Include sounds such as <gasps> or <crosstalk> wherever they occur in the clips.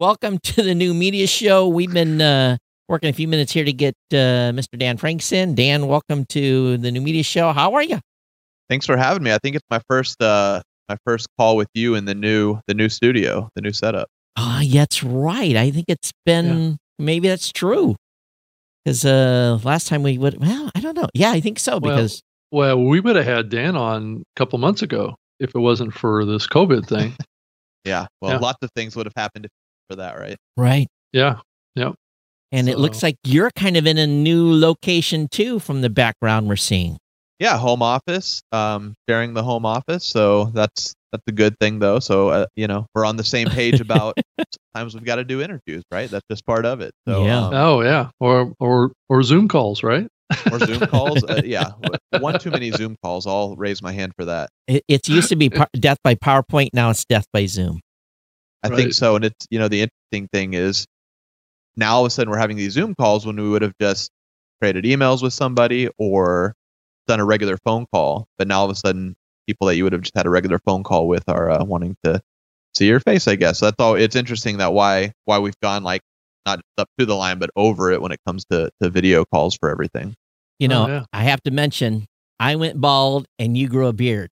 Welcome to the new media show. We've been uh, working a few minutes here to get uh, Mr. Dan Franks in. Dan, welcome to the new media show. How are you? Thanks for having me. I think it's my first uh, my first call with you in the new the new studio, the new setup. Ah, yeah, that's right. I think it's been maybe that's true. Because uh, last time we would, well, I don't know. Yeah, I think so. Well, Because Well, we would have had Dan on a couple months ago if it wasn't for this COVID thing. <laughs> Yeah. Well, Yeah. lots of things would have happened if- for that, right? right, yeah. Yep. And it looks like you're kind of in a new location too, from the background we're seeing. Yeah, home office, um, sharing the home office. So that's that's a good thing, though. So uh, you know, we're on the same page about <laughs> sometimes we've got to do interviews, right? That's just part of it. So Yeah. um, Oh, yeah. Or or or Zoom calls, right? or Zoom <laughs> calls. Uh, yeah, one too many Zoom calls. I'll raise my hand for that. It, it's used to be <laughs> par- death by PowerPoint. Now it's death by Zoom. I think so. And it's you know the interesting thing is now all of a sudden we're having these Zoom calls when we would have just traded emails with somebody or done a regular phone call. But now all of a sudden people that you would have just had a regular phone call with are uh, wanting to see your face. I guess that's all. It's interesting that why why we've gone like not up to the line but over it when it comes to to video calls for everything. You Oh, know, yeah. I have to mention, I went bald and you grew a beard.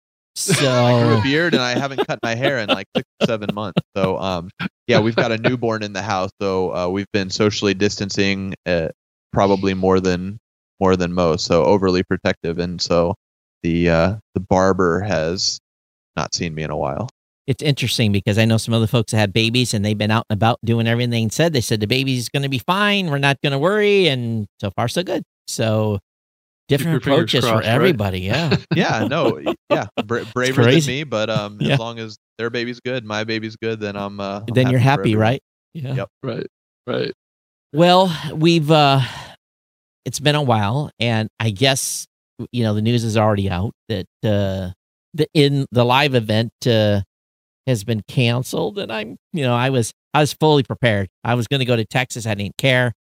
<laughs> I grew a <laughs> beard and I haven't cut my hair in like six seven months. So um yeah, we've got a newborn in the house, so uh, we've been socially distancing uh, probably more than more than most. So overly protective, and so the uh, the barber has not seen me in a while. it's interesting because I know some other folks that have babies and they've been out and about doing everything said they said the baby's going to be fine. We're not going to worry. And so far, so good. So different your fingers approaches for crossed, right? everybody. Yeah. <laughs> Yeah, no, yeah, <laughs> bra- braver than me, but um, Yeah. as long as their baby's good, my baby's good, then I'm. Uh, I'm then you're happy, right? Yeah. Yep. Right. Right. Well, we've uh it's been a while and I guess you know the news is already out that uh the in the live event uh has been canceled and I'm you know I was I was fully prepared. I was going to go to Texas. I didn't care.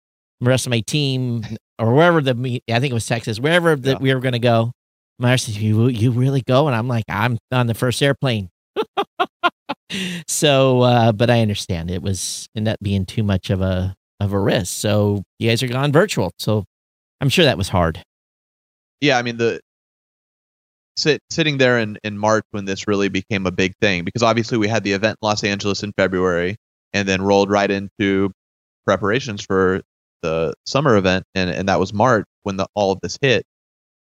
The rest of my team or wherever the meet I think it was Texas, wherever that Yeah. we were going to go. My said, "You you really go?" And I'm like, "I'm on the first airplane." <laughs> so, uh, but I understand it was ended up being too much of a of a risk. So you guys are gone virtual. So I'm sure that was hard. yeah, I mean the sit, sitting there in, in March when this really became a big thing because obviously we had the event in Los Angeles in February and then rolled right into preparations for the summer event and, and that was March when the, all of this hit.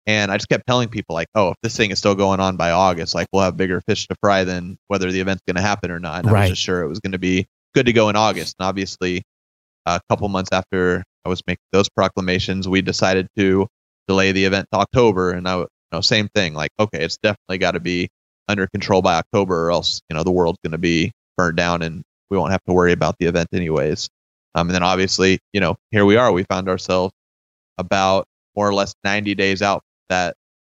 And I just kept telling people like, oh, if this thing is still going on by August, like we'll have bigger fish to fry than whether the event's going to happen or not. And I was just sure it was going to be good to go in August. And obviously, a couple months after I was making those proclamations, we decided to delay the event to October. And I, you know, same thing. Like, okay, it's definitely got to be under control by October, or else you know the world's going to be burned down, and we won't have to worry about the event anyways. Um, and then obviously, you know, here we are. We found ourselves about more or less 90 days out that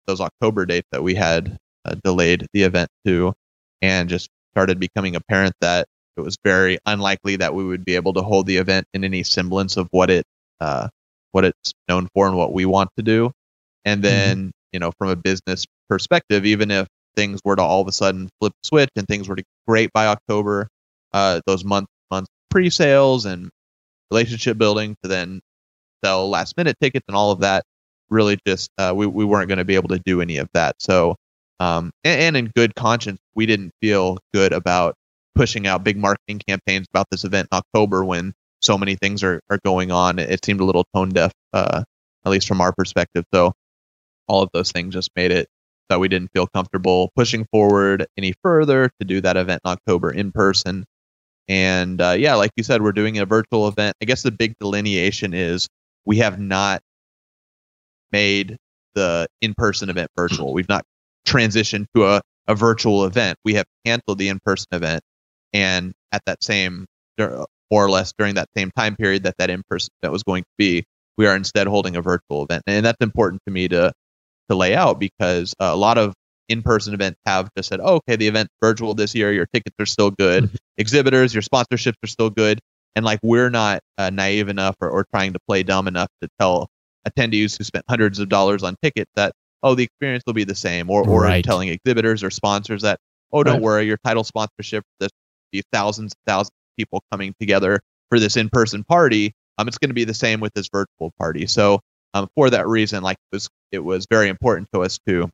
those October dates that we had uh, delayed the event to, and just started becoming apparent that it was very unlikely that we would be able to hold the event in any semblance of what it uh, what it's known for and what we want to do. And then, you know, from a business perspective, even if things were to all of a sudden flip switch and things were to great by October, uh, those month month pre-sales and relationship building to then sell last minute tickets and all of that. Really just uh, we, we weren't going to be able to do any of that. So um, and, and in good conscience we didn't feel good about pushing out big marketing campaigns about this event in october when so many things are, are going on. It seemed a little tone deaf uh, at least from our perspective. So all of those things just made it that we didn't feel comfortable pushing forward any further to do that event in october in person and uh, yeah, like you said, we're doing a virtual event. I guess the big delineation is we have not made the in-person event virtual. We've not transitioned to a, a virtual event. We have canceled the in-person event, and at that same, more or less during that same time period that that in-person event was going to be, we are instead holding a virtual event, and that's important to me to to lay out because a lot of in-person events have just said, oh, okay, the event's virtual this year. Your tickets are still good. Exhibitors, your sponsorships are still good. And like we're not uh, naive enough or, or trying to play dumb enough to tell attendees who spent hundreds of dollars on tickets that oh the experience will be the same, or or Right. telling exhibitors or sponsors that oh don't Right. worry your title sponsorship this be thousands and thousands of people coming together for this in-person party. Um, it's going to be the same with this virtual party. So um, for that reason, like it was it was very important to us to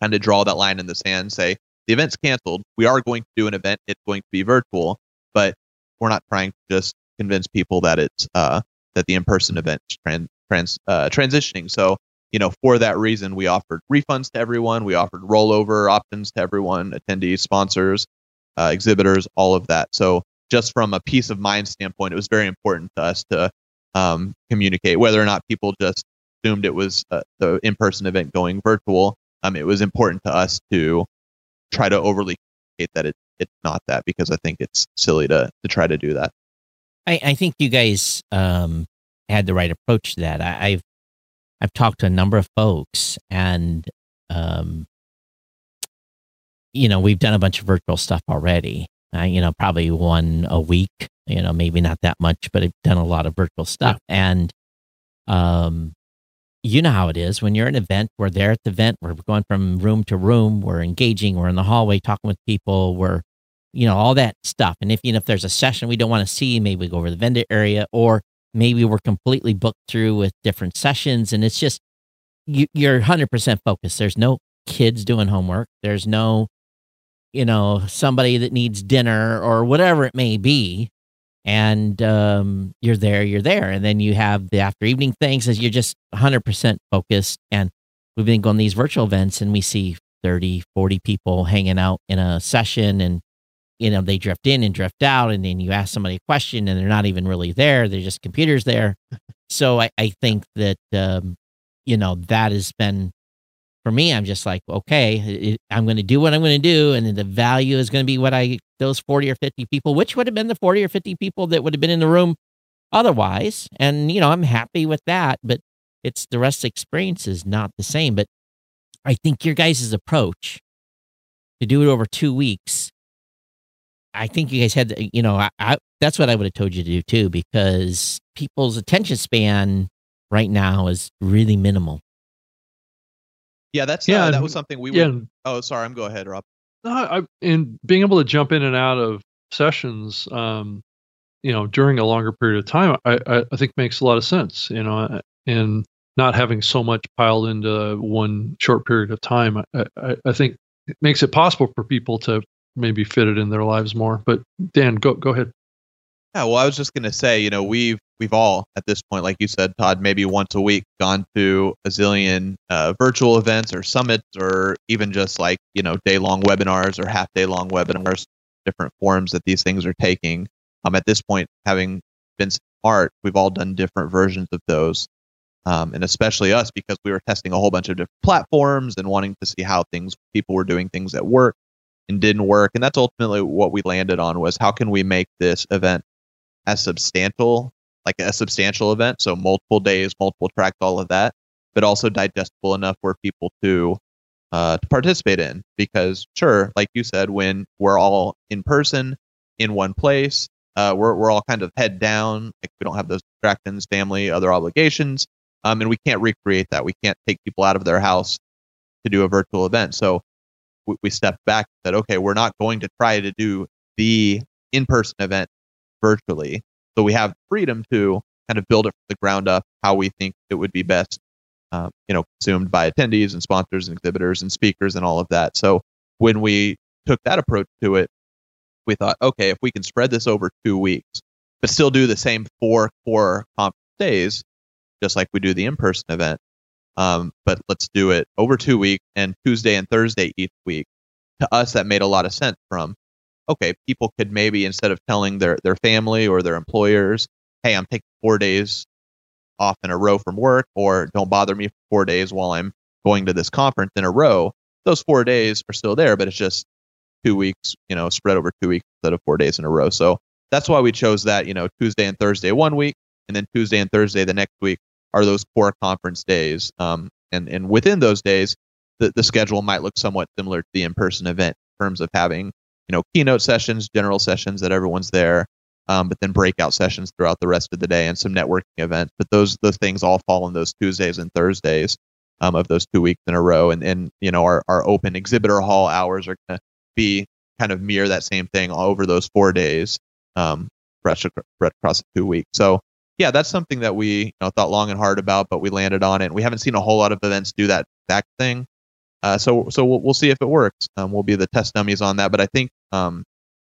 kind of draw that line in the sand, say the event's canceled. We are going to do an event. It's going to be virtual, but we're not trying to just convince people that it's uh, that the in-person event is trans, trans uh, transitioning. So you know, for that reason, we offered refunds to everyone. We offered rollover options to everyone, attendees, sponsors, uh, exhibitors, all of that. So just from a peace of mind standpoint, it was very important to us to um, communicate whether or not people just assumed it was uh, the in-person event going virtual. Um, it was important to us to try to overly communicate that it, it's not that because I think it's silly to to try to do that. I, I think you guys um, had the right approach to that. I, I've I've talked to a number of folks, and um, you know, we've done a bunch of virtual stuff already. Uh, you know, probably one a week. You know, maybe not that much, but I've done a lot of virtual stuff, yeah. and um, you know how it is when you're at an event. We're there at the event. We're going from room to room. We're engaging. We're in the hallway talking with people. We're, you know, all that stuff. And if you know if there's a session we don't want to see, maybe we go over the vendor area, or maybe we're completely booked through with different sessions, and it's just you, you're 100% focused. There's no kids doing homework. There's no, you know, somebody that needs dinner or whatever it may be and um, you're there, you're there. And then you have the after evening things as you're just 100% focused. And we've been going these virtual events and we see 30, 40 people hanging out in a session and, you know, they drift in and drift out. And then you ask somebody a question and they're not even really there. They're just computers there. so I, I think that, um, you know, that has been for me, I'm just like, okay, I'm going to do what I'm going to do, and the value is going to be what I those 40 or 50 people, which would have been the 40 or 50 people that would have been in the room otherwise. And you know, I'm happy with that, but it's the rest experience is not the same. But I think your guys' approach to do it over two weeks, I think you guys had, the, you know, I, I that's what I would have told you to do too, because people's attention span right now is really minimal. Yeah, that's yeah. Uh, that was something we yeah. would. Oh, sorry. I'm go ahead, Rob. No, I, and being able to jump in and out of sessions, um, you know, during a longer period of time, I, I, I think makes a lot of sense. You know, and not having so much piled into one short period of time, I, I, I think it makes it possible for people to maybe fit it in their lives more. But Dan, go go ahead. Yeah, well, I was just going to say, you know, we've we've all at this point, like you said, Todd, maybe once a week gone to a zillion uh, virtual events or summits, or even just like you know day long webinars or half day long webinars, different forms that these things are taking. Um, at this point, having been smart, we've all done different versions of those, um, and especially us because we were testing a whole bunch of different platforms and wanting to see how things people were doing things at work and didn't work, and that's ultimately what we landed on was how can we make this event as substantial, like a substantial event, so multiple days, multiple tracks, all of that, but also digestible enough for people to uh, to participate in. Because sure, like you said, when we're all in person in one place, uh, we're we're all kind of head down. Like we don't have those distractions, family, other obligations, um, and we can't recreate that. We can't take people out of their house to do a virtual event. So we, stepped back and said, okay, we're not going to try to do the in-person event virtually. So we have freedom to kind of build it from the ground up how we think it would be best, uh, you know, consumed by attendees and sponsors and exhibitors and speakers and all of that. So when we took that approach to it, we thought, okay, if we can spread this over two weeks, but still do the same four core conference days, just like we do the in-person event, um, but let's do it over two weeks and Tuesday and Thursday each week. To us, that made a lot of sense from okay, people could maybe instead of telling their their family or their employers, hey, I'm taking four days off in a row from work, or don't bother me for four days while I'm going to this conference in a row. Those four days are still there, but it's just two weeks, you know, spread over two weeks instead of four days in a row. So that's why we chose that, you know, Tuesday and Thursday one week, and then Tuesday and Thursday the next week are those core conference days. Um, and and within those days, the, the schedule might look somewhat similar to the in-person event in terms of having you know keynote sessions, general sessions that everyone's there, um, but then breakout sessions throughout the rest of the day and some networking events. But those those things all fall in those Tuesdays and Thursdays um, of those two weeks in a row. And and you know our our open exhibitor hall hours are going to be kind of mirror that same thing all over those four days. um, spread across two weeks. So yeah, that's something that we you know, thought long and hard about, but we landed on it. We haven't seen a whole lot of events do that exact thing. Uh, so so we'll, we'll see if it works. Um, we'll be the test dummies on that, but I think um,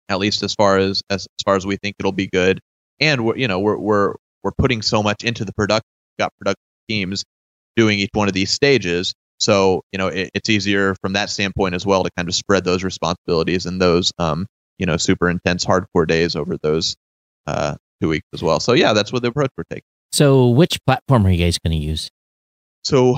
at least as far as, as as far as we think it'll be good, and we're you know we're we're we're putting so much into the product. Got production teams doing each one of these stages, so you know it, it's easier from that standpoint as well to kind of spread those responsibilities and those um, you know super intense hardcore days over those uh, two weeks as well. So yeah, that's what the approach we're taking. So which platform are you guys going to use? So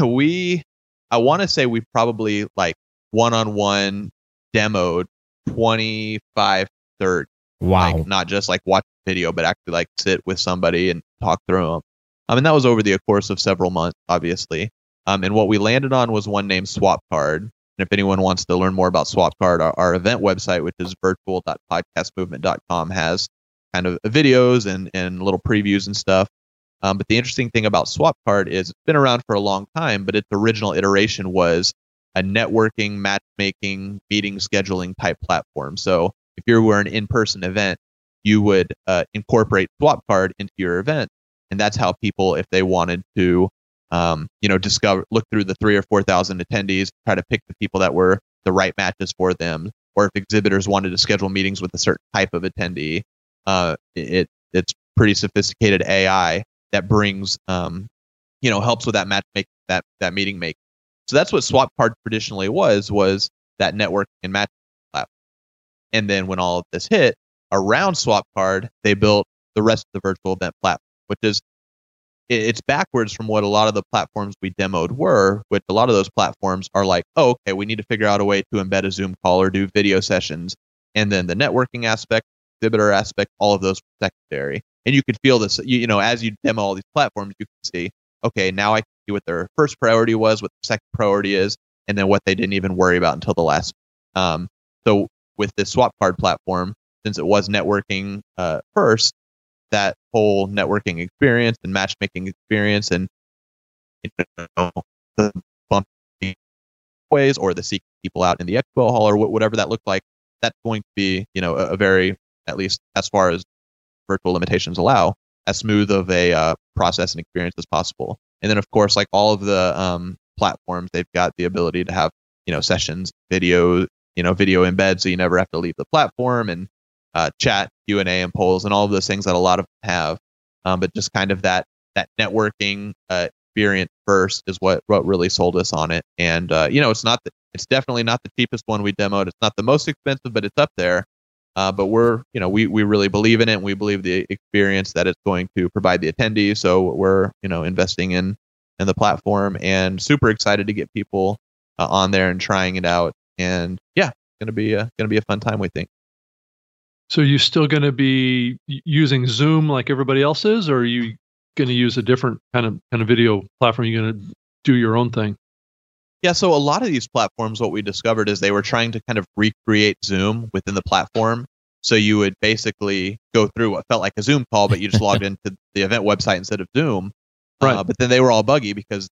<laughs> we, I want to say we probably like one on one demoed 25, 30. Wow. Like, not just like watch video, but actually like sit with somebody and talk through them. I mean, that was over the course of several months, obviously. Um, and what we landed on was one named Swap Card. And if anyone wants to learn more about Swapcard, our, our event website, which is virtual.podcastmovement.com, has kind of videos and, and little previews and stuff. Um, but the interesting thing about Swap Card is it's been around for a long time, but its original iteration was a networking, matchmaking, meeting scheduling type platform. So if you were an in-person event, you would uh, incorporate Swapcard into your event, and that's how people, if they wanted to, um, you know, discover, look through the three or four thousand attendees, try to pick the people that were the right matches for them, or if exhibitors wanted to schedule meetings with a certain type of attendee, uh, it it's pretty sophisticated AI that brings um, you know helps with that matchmaking, that that meeting make. So that's what Swapcard traditionally was was that network and match platform. And then when all of this hit around Swap Card, they built the rest of the virtual event platform, which is it's backwards from what a lot of the platforms we demoed were, which a lot of those platforms are like, oh, okay, we need to figure out a way to embed a Zoom call or do video sessions. And then the networking aspect exhibitor aspect, all of those secondary. And you could feel this, you, you know, as you demo all these platforms, you can see, okay, now I see what their first priority was, what the second priority is, and then what they didn't even worry about until the last. Um, so with this Swapcard platform, since it was networking uh, first, that whole networking experience and matchmaking experience and you know, the bumpy ways or the seeking people out in the expo hall or whatever that looked like, that's going to be, you know, a, a very at least as far as virtual limitations allow, as smooth of a uh, process and experience as possible. And then, of course, like all of the um, platforms, they've got the ability to have you know sessions, video, you know, video embed, so you never have to leave the platform and uh, chat, Q and A, and polls, and all of those things that a lot of them have. Um, but just kind of that that networking uh, experience first is what what really sold us on it. And uh, you know, it's not the, it's definitely not the cheapest one we demoed. It's not the most expensive, but it's up there. Uh, but we're, you know, we, we really believe in it and we believe the experience that it's going to provide the attendees. So we're, you know, investing in, in the platform and super excited to get people uh, on there and trying it out. And yeah, going to be a, going to be a fun time, we think. So you still going to be using Zoom like everybody else is, or are you going to use a different kind of kind of video platform? You're going to do your own thing? Yeah, so a lot of these platforms, what we discovered is they were trying to kind of recreate Zoom within the platform. So you would basically go through what felt like a Zoom call, but you just logged into the event website instead of Zoom. Uh, right. Uh, but then they were all buggy because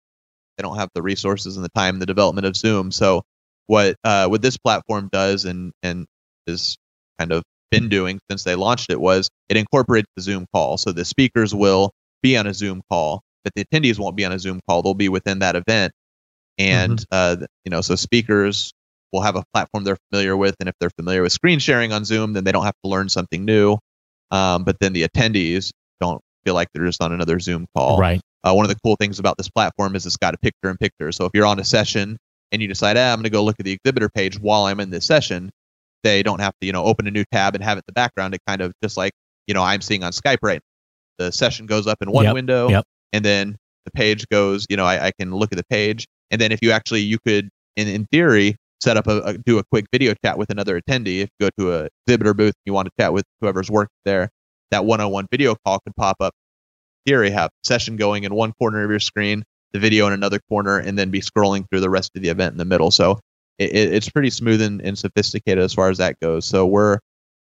they don't have the resources and the time and the development of Zoom. So what uh, what this platform does and and is kind of been doing since they launched it was it incorporates the Zoom call. So the speakers will be on a Zoom call, but the attendees won't be on a Zoom call. They'll be within that event and mm-hmm. uh, you know so speakers will have a platform they're familiar with and if they're familiar with screen sharing on zoom then they don't have to learn something new. Um, but then the attendees don't feel like they're just on another zoom call. Right. Uh, one of the cool things about this platform is it's got a picture in picture. So if you're on a session and you decide ah, i'm going to go look at the exhibitor page while i'm in this session they don't have to you know open a new tab and have it in the background. It kind of just like you know i'm seeing on skype right? The session goes up in one yep, window yep. and then the page goes you know I, I can look at the page and then if you actually, you could, in, in theory, set up a, a, do a quick video chat with another attendee. If you go to a exhibitor booth, you want to chat with whoever's working there, that one-on-one video call could pop up. In theory, have session going in one corner of your screen, the video in another corner, and then be scrolling through the rest of the event in the middle. So it, it's pretty smooth and, and sophisticated as far as that goes. So we're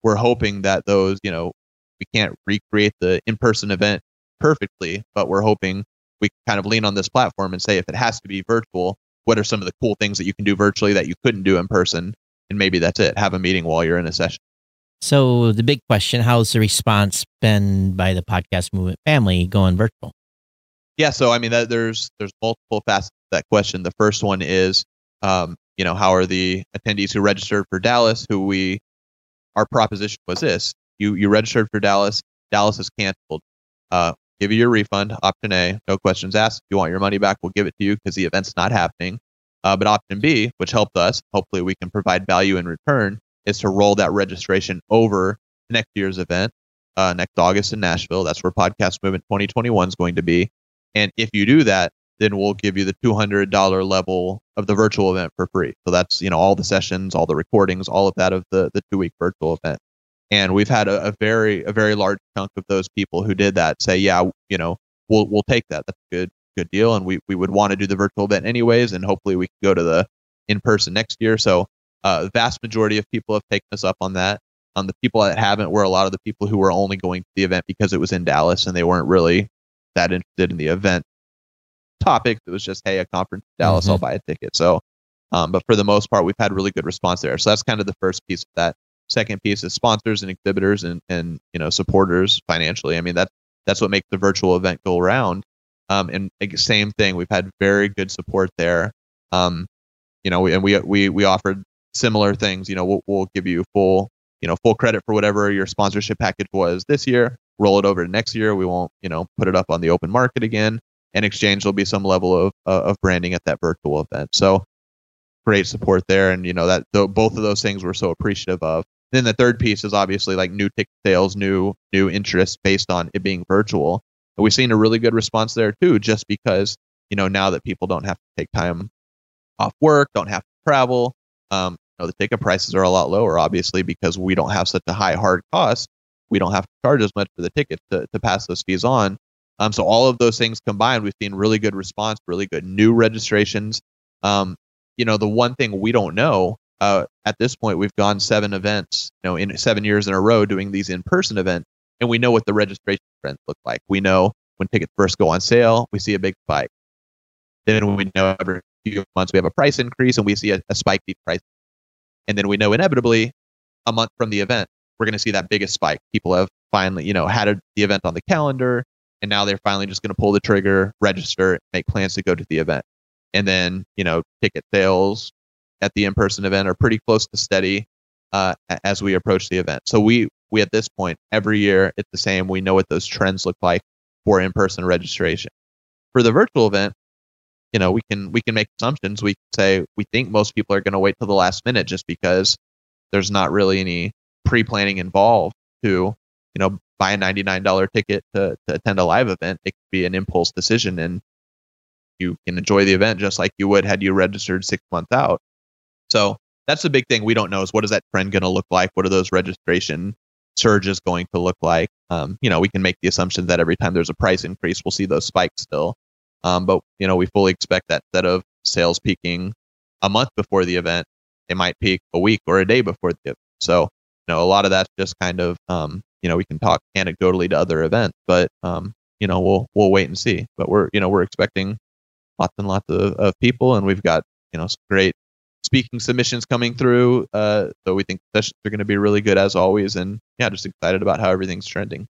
we're hoping that those, you know, we can't recreate the in-person event perfectly, but we're hoping we kind of lean on this platform and say if it has to be virtual, what are some of the cool things that you can do virtually that you couldn't do in person? And maybe that's it. Have a meeting while you're in a session. So the big question: How's the response been by the podcast movement family going virtual? Yeah, so I mean, that, there's there's multiple facets to that question. The first one is, um, you know, how are the attendees who registered for Dallas? Who we, our proposition was this: you you registered for Dallas, Dallas is canceled. Uh, give you your refund. Option A, no questions asked. If you want your money back, we'll give it to you because the event's not happening. Uh, but option B, which helped us, hopefully we can provide value in return, is to roll that registration over next year's event, uh, next August in Nashville. That's where Podcast Movement 2021 is going to be. And if you do that, then we'll give you the $200 level of the virtual event for free. So that's, you know, all the sessions, all the recordings, all of that of the, the two week virtual event. And we've had a, a very, a very large chunk of those people who did that say, yeah, you know, we'll, we'll take that. That's a good, good deal. And we, we would want to do the virtual event anyways. And hopefully we can go to the in person next year. So, uh, vast majority of people have taken us up on that. On um, the people that haven't were a lot of the people who were only going to the event because it was in Dallas and they weren't really that interested in the event topic. It was just, hey, a conference in Dallas, mm-hmm. I'll buy a ticket. So, um, but for the most part, we've had really good response there. So that's kind of the first piece of that. Second piece is sponsors and exhibitors and, and you know supporters financially. I mean that that's what makes the virtual event go around. Um, and same thing, we've had very good support there. Um, you know, we, and we we we offered similar things. You know, we'll, we'll give you full you know full credit for whatever your sponsorship package was this year. Roll it over to next year. We won't you know put it up on the open market again. In exchange, there'll be some level of uh, of branding at that virtual event. So great support there, and you know that both of those things we're so appreciative of then the third piece is obviously like new ticket sales, new new interest based on it being virtual. We've seen a really good response there too, just because you know now that people don't have to take time off work, don't have to travel. Um, you know, the ticket prices are a lot lower, obviously, because we don't have such a high hard cost. We don't have to charge as much for the ticket to, to pass those fees on. Um, so all of those things combined, we've seen really good response, really good new registrations. Um, you know, the one thing we don't know uh, at this point, we've gone seven events, you know, in seven years in a row doing these in-person events, and we know what the registration trends look like. We know when tickets first go on sale, we see a big spike. Then we know every few months we have a price increase, and we see a, a spike in price. And then we know inevitably, a month from the event, we're going to see that biggest spike. People have finally, you know, had a, the event on the calendar, and now they're finally just going to pull the trigger, register, make plans to go to the event. And then, you know, ticket sales at the in-person event are pretty close to steady uh, as we approach the event. So we we at this point every year it's the same. We know what those trends look like for in-person registration. For the virtual event, you know, we can we can make assumptions. We say we think most people are going to wait till the last minute just because there's not really any pre-planning involved to you know buy a $99 ticket to, to attend a live event. It could be an impulse decision and you can enjoy the event just like you would had you registered six months out. So that's the big thing we don't know is what is that trend going to look like? What are those registration surges going to look like? Um, you know, we can make the assumption that every time there's a price increase, we'll see those spikes still. Um, but you know, we fully expect that instead of sales peaking a month before the event, they might peak a week or a day before the event. So, you know, a lot of that's just kind of, um, you know, we can talk anecdotally to other events, but, um, you know, we'll, we'll wait and see, but we're, you know, we're expecting lots and lots of, of people and we've got, you know, great speaking submissions coming through. Uh, so we think sessions are going to be really good as always, and yeah, just excited about how everything's trending.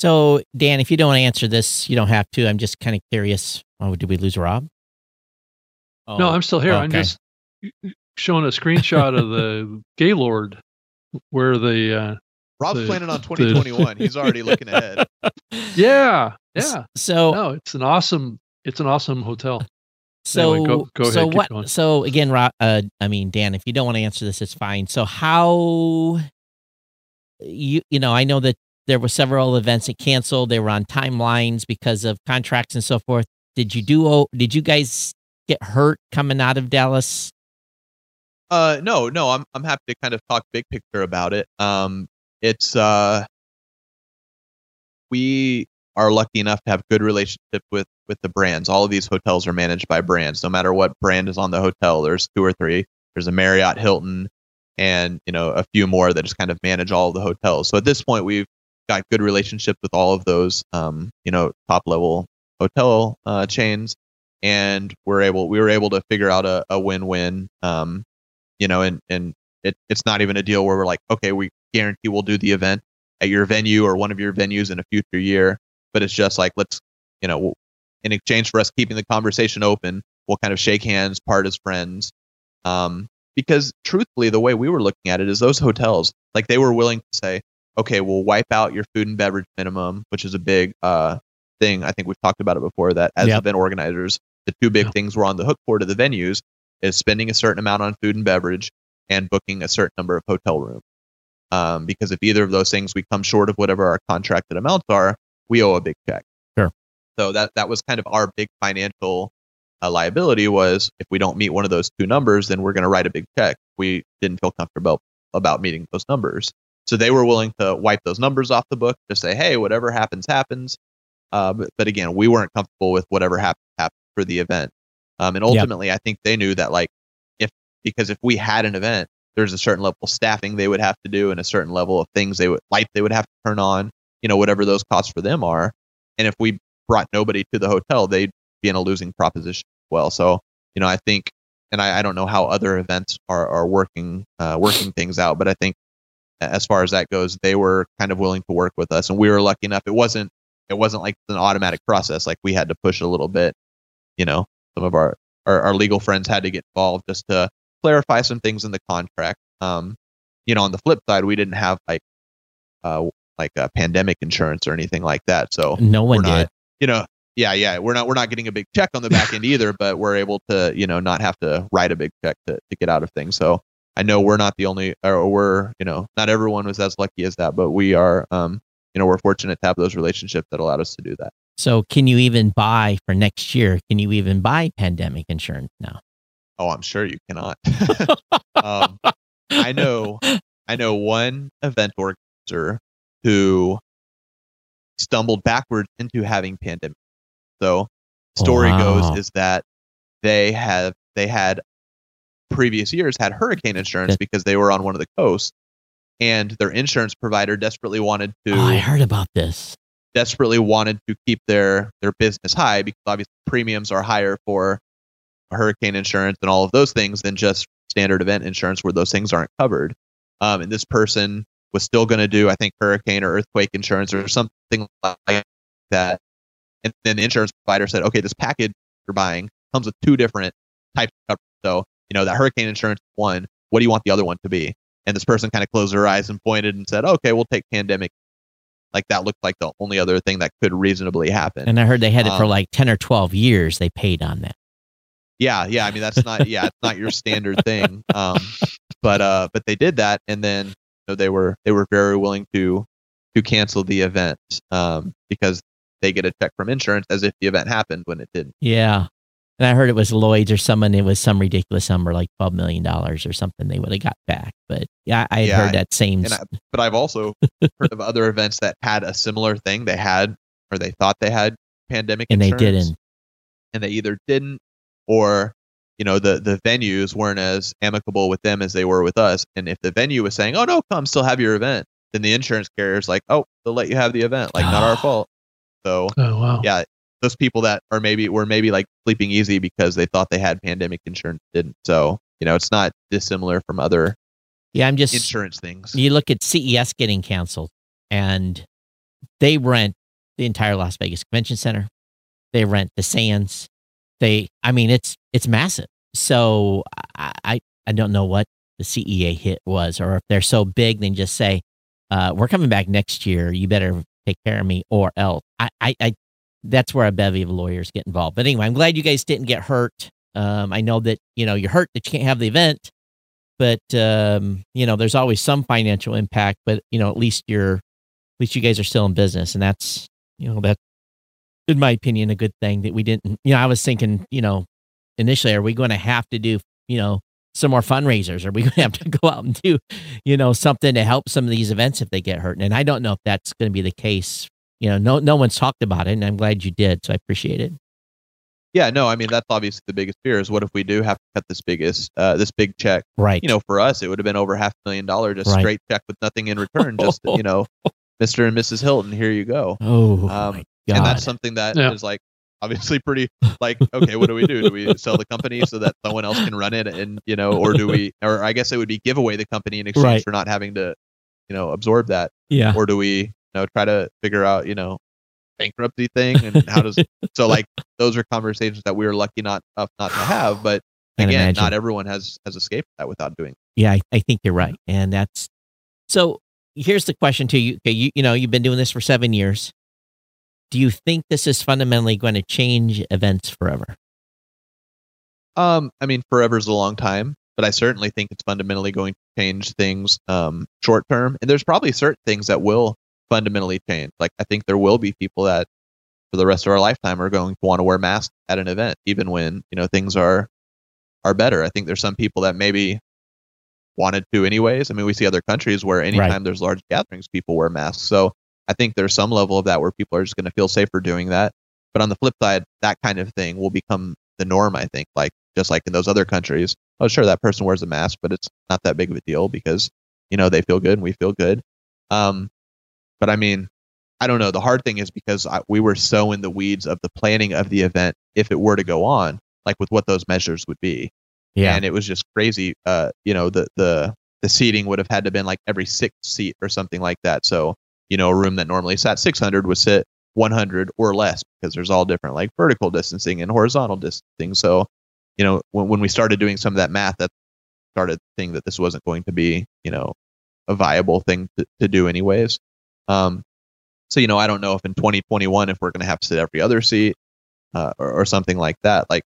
So Dan, if you don't answer this, you don't have to. I'm just kind of curious. Oh, did we lose Rob? Oh, no, I'm still here. Okay. I'm just showing a screenshot of the <laughs> Gaylord where the uh, Rob's the, planning on 2021. The... He's already looking ahead. <laughs> Yeah, yeah. So no, it's an awesome. It's an awesome hotel. So, anyway, go, go so ahead, what? So again, uh, I mean, Dan, if you don't want to answer this, it's fine. So how you you know, I know that there were several events that canceled. They were on timelines because of contracts and so forth. Did you do? Did you guys get hurt coming out of Dallas? Uh, no, no. I'm I'm happy to kind of talk big picture about it. Um, it's uh, we are lucky enough to have good relationship with with the brands. All of these hotels are managed by brands. No matter what brand is on the hotel, there's two or three. There's a Marriott, Hilton, and you know a few more that just kind of manage all of the hotels. So at this point, we've got good relationships with all of those, um, you know, top level hotel uh, chains, and we're able we were able to figure out a, a win win. Um, you know, and and it, it's not even a deal where we're like, okay, we guarantee we'll do the event at your venue or one of your venues in a future year, but it's just like let's you know in exchange for us keeping the conversation open, we'll kind of shake hands, part as friends. Um, because truthfully, the way we were looking at it is those hotels, like they were willing to say, okay, we'll wipe out your food and beverage minimum, which is a big uh, thing. I think we've talked about it before that as Yep. event organizers, the two big Yeah. things we're on the hook for to the venues is spending a certain amount on food and beverage and booking a certain number of hotel rooms. Um, because if either of those things we come short of whatever our contracted amounts are, we owe a big check. So that that was kind of our big financial uh, liability was if we don't meet one of those two numbers, then we're going to write a big check. We didn't feel comfortable about meeting those numbers. So they were willing to wipe those numbers off the book, just say, hey, whatever happens, happens. Uh, but, but again, we weren't comfortable with whatever happened, happened for the event. Um, and ultimately, I think they knew that, like, if because if we had an event, there's a certain level of staffing they would have to do and a certain level of things they would light they would have to turn on, you know, whatever those costs for them are. And if we brought nobody to the hotel, they'd be in a losing proposition as well. So, you know, I think, and I, I don't know how other events are, are working, uh, working things out, but I think as far as that goes, they were kind of willing to work with us and we were lucky enough. It wasn't, it wasn't like an automatic process. Like we had to push a little bit, you know, some of our, our, our legal friends had to get involved just to clarify some things in the contract. Um, you know, on the flip side, we didn't have like, uh, like a pandemic insurance or anything like that. So No one we're not, did. You know, yeah, yeah, we're not we're not getting a big check on the back end either, but we're able to, you know, not have to write a big check to, to get out of things. So I know we're not the only, or we're, you know, not everyone was as lucky as that, but we are, um, you know, we're fortunate to have those relationships that allowed us to do that. So can you even buy for next year? Can you even buy pandemic insurance now? Oh, I'm sure you cannot. <laughs> um, I know, I know one event organizer who stumbled backwards into having pandemic. So, story Wow. goes is that they have they had previous years had hurricane insurance because they were on one of the coasts, and their insurance provider desperately wanted to Oh, I heard about this. desperately wanted to keep their their business high because obviously premiums are higher for hurricane insurance and all of those things than just standard event insurance where those things aren't covered. Um, and this person was still going to do, I think, hurricane or earthquake insurance or something like that. And then the insurance provider said, okay, this package you're buying comes with two different types of coverage. So, you know, that hurricane insurance is one. What do you want the other one to be? And this person kind of closed their eyes and pointed and said, okay, we'll take pandemic like that looked like the only other thing that could reasonably happen. And I heard they had it for Um, like 10 or 12 years. They paid on that. yeah, yeah. I mean, that's not yeah, it's not your standard thing. <laughs> Um, but uh, but they did that, and then know, they were they were very willing to to cancel the event um, because they get a check from insurance as if the event happened when it didn't. Yeah. And I heard it was Lloyd's or someone, it was some ridiculous number, like $12 million or something they would have got back. But yeah, I had Yeah, heard that same. I, but I've also heard of other events that had a similar thing. They had or they thought they had pandemic and they didn't. and they either didn't or you know the the venues weren't as amicable with them as they were with us and if the venue was saying oh no come still have your event then the insurance carrier's like oh they'll let you have the event like not our <gasps> fault so Oh wow. yeah those people that are maybe were maybe like sleeping easy because they thought they had pandemic insurance didn't so you know it's not dissimilar from other Yeah, I'm just. insurance things You look at CES getting canceled, and they rent the entire Las Vegas Convention Center. They rent the Sands. They, I mean, it's it's massive. So I I, don't know what the CEA hit was, or if they're so big, then just say, uh, "We're coming back next year. You better take care of me, or else." I, I, I that's where a bevy of lawyers get involved. But anyway, I'm glad you guys didn't get hurt. Um, I know that you know you're hurt that you can't have the event, but um, you know there's always some financial impact. But you know at least you're, at least you guys are still in business, and that's you know that, in my opinion, a good thing that we didn't. You know, I was thinking, you know, initially, are we going to have to do you know some more fundraisers? Are we <laughs> going to have to go out and do you know something to help some of these events if they get hurt? And I don't know if that's going to be the case. You know, no no one's talked about it, and I'm glad you did, so I appreciate it. yeah no i mean that's obviously the biggest fear is what if we do have to cut this biggest uh, this big check Right. you know, for us, it would have been over half a million dollar just Right. straight check with nothing in return. Just you <laughs> know, Mr. and Mrs. Hilton, here you go. oh Um, my god. And that's something that is Yeah. like obviously pretty <laughs> like okay, what do we do? Do we sell the company so that someone else can run it, and you know, or do we? Or I guess it would be give away the company in exchange Right. for not having to you know absorb that Yeah. or do we you know try to figure out you know bankruptcy thing and how does <laughs> so like those are conversations that we were lucky not enough not to have but Can't again imagine. not everyone has has escaped that without doing Yeah, I, I think you're right. And that's so here's the question to you. Okay, you you know, you've been doing this for seven years. Do you think this is fundamentally going to change events forever? Um, I mean, forever is a long time, but I certainly think it's fundamentally going to change things um, short term. And there's probably certain things that will fundamentally change. Like I think there will be people that for the rest of our lifetime are going to want to wear masks at an event, even when you know things are are better. I think there's some people that maybe wanted to anyways. I mean, we see other countries where anytime there's large gatherings, people wear masks. So I think there's some level of that where people are just going to feel safer doing that. But on the flip side, that kind of thing will become the norm. I think, like just like in those other countries. Oh, sure, that person wears a mask, but it's not that big of a deal because you know they feel good and we feel good. Um, but I mean, I don't know. The hard thing is because I, we were so in the weeds of the planning of the event, if it were to go on, like with what those measures would be, Yeah. and it was just crazy. Uh, you know, the the the seating would have had to been like every sixth seat or something like that. So you know, a room that normally sat 600 would sit 100 or less because there's all different like vertical distancing and horizontal distancing. So you know, when when we started doing some of that math, that started thinking that this wasn't going to be you know a viable thing to, to do anyways. Um, so you know, I don't know if in 2021 if we're going to have to sit every other seat uh, or, or something like that. Like,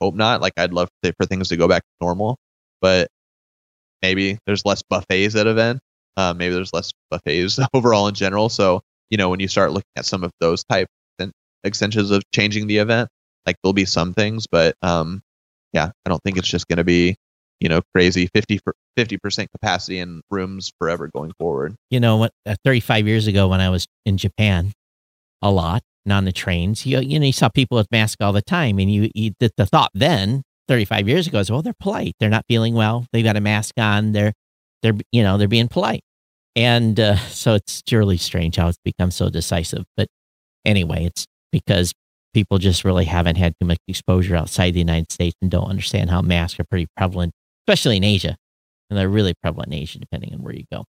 hope not. Like, I'd love for things to go back to normal, but maybe there's less buffets at event. Uh, maybe there's less buffets <laughs> overall in general. So you know, when you start looking at some of those type exten- extensions of changing the event, like there'll be some things, but um, yeah, I don't think it's just going to be you know crazy 50 percent capacity in rooms forever going forward. you know what uh, 35 years ago when i was in japan a lot and on the trains you, you know you saw people with masks all the time and you, you the, the thought then 35 years ago is well they're polite they're not feeling well they've got a mask on they're they're you know they're being polite and uh, <laughs> so it's really strange how it's become so decisive but anyway it's because people just really haven't had too much exposure outside the united states and don't understand how masks are pretty prevalent especially in asia and they're really prevalent in asia depending on where you go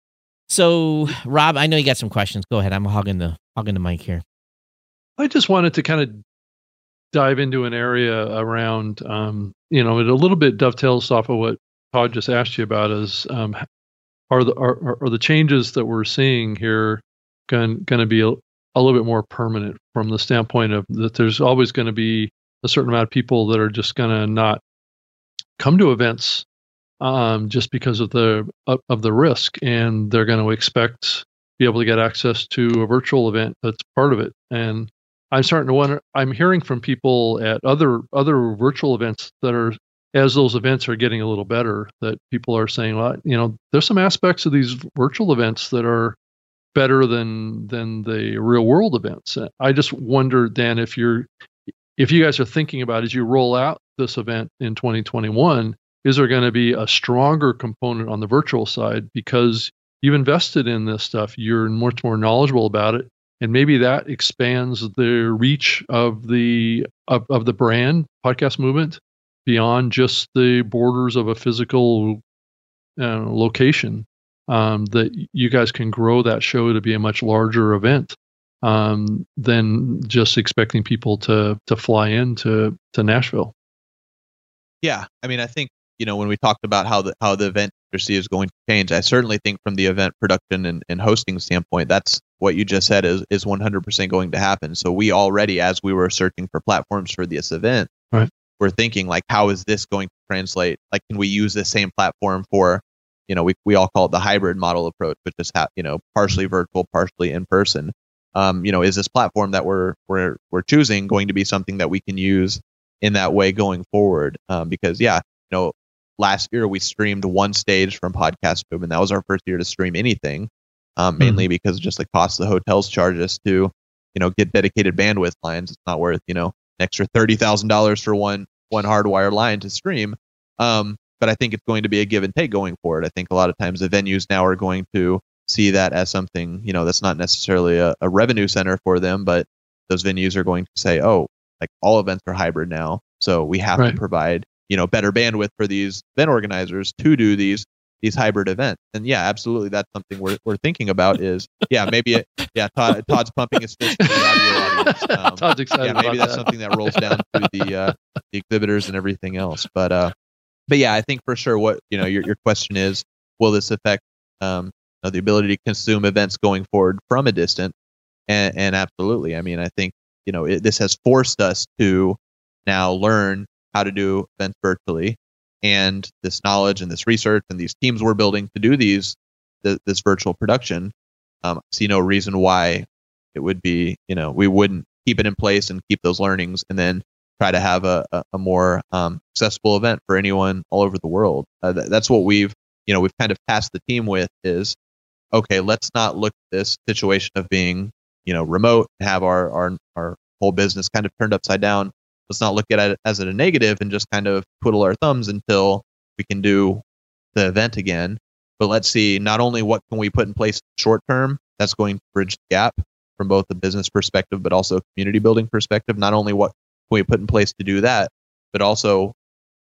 so, Rob, I know you got some questions. Go ahead. I'm hogging the hogging the mic here. I just wanted to kind of dive into an area around, um, you know, it a little bit dovetails off of what Todd just asked you about. Is um, are the are, are the changes that we're seeing here going going to be a, a little bit more permanent from the standpoint of that there's always going to be a certain amount of people that are just going to not come to events um, just because of the of, the risk, and they're going to expect be able to get access to a virtual event that's part of it. And I'm starting to wonder. I'm hearing from people at other other virtual events that are as those events are getting a little better, that people are saying, well, you know, there's some aspects of these virtual events that are better than than the real world events. I just wonder, Dan, if you're if you guys are thinking about as you roll out this event in 2021, is there going to be a stronger component on the virtual side because you've invested in this stuff, you're much more knowledgeable about it, and maybe that expands the reach of the of, of the brand podcast movement beyond just the borders of a physical uh, location. Um, that you guys can grow that show to be a much larger event um, than just expecting people to to fly into to Nashville. Yeah, I mean, I think you know when we talked about how the how the event industry is going to change, I certainly think from the event production and, and hosting standpoint, that's what you just said is is 100% going to happen. So we already, as we were searching for platforms for this event, right. We're thinking like, how is this going to translate? Like, can we use the same platform for, you know, we we all call it the hybrid model approach, which is ha- you know partially virtual, partially in person. Um, you know, is this platform that we're we're we're choosing going to be something that we can use in that way going forward? Um, because yeah, you know, last year we streamed one stage from Podcast Boom, and that was our first year to stream anything, um, mainly mm-hmm. because just the cost the hotels charge us to, you know, get dedicated bandwidth lines. It's not worth you know an extra thirty thousand dollars for one one hardwire line to stream. Um, but I think it's going to be a give and take going forward. I think a lot of times the venues now are going to see that as something you know that's not necessarily a, a revenue center for them, but those venues are going to say, oh, like all events are hybrid now, so we have right. to provide you know better bandwidth for these event organizers to do these these hybrid events. And yeah, absolutely, that's something we're we're thinking about. Is yeah, maybe it, yeah, Todd, Todd's pumping his fist in the audio audience. <laughs> Um, Todd's excited. yeah, maybe about that's that. something that rolls down to the uh, the exhibitors and everything else. But uh, but yeah, I think for sure what you know your your question is, will this affect um you know, the ability to consume events going forward from a distance? And and absolutely, I mean, I think you know it, this has forced us to now learn how to do events virtually, and this knowledge and this research and these teams we're building to do these th- this virtual production. Um, I see no reason why it would be you know we wouldn't keep it in place and keep those learnings and then try to have a, a, a more um, accessible event for anyone all over the world. Uh, th- that's what we've, you know, we've kind of tasked the team with is, okay, let's not look at this situation of being, you know, remote have our, our, our whole business kind of turned upside down. Let's not look at it as a negative and just kind of twiddle our thumbs until we can do the event again. But let's see not only what can we put in place short term that's going to bridge the gap from both the business perspective but also community building perspective. Not only what can we put in place to do that, but also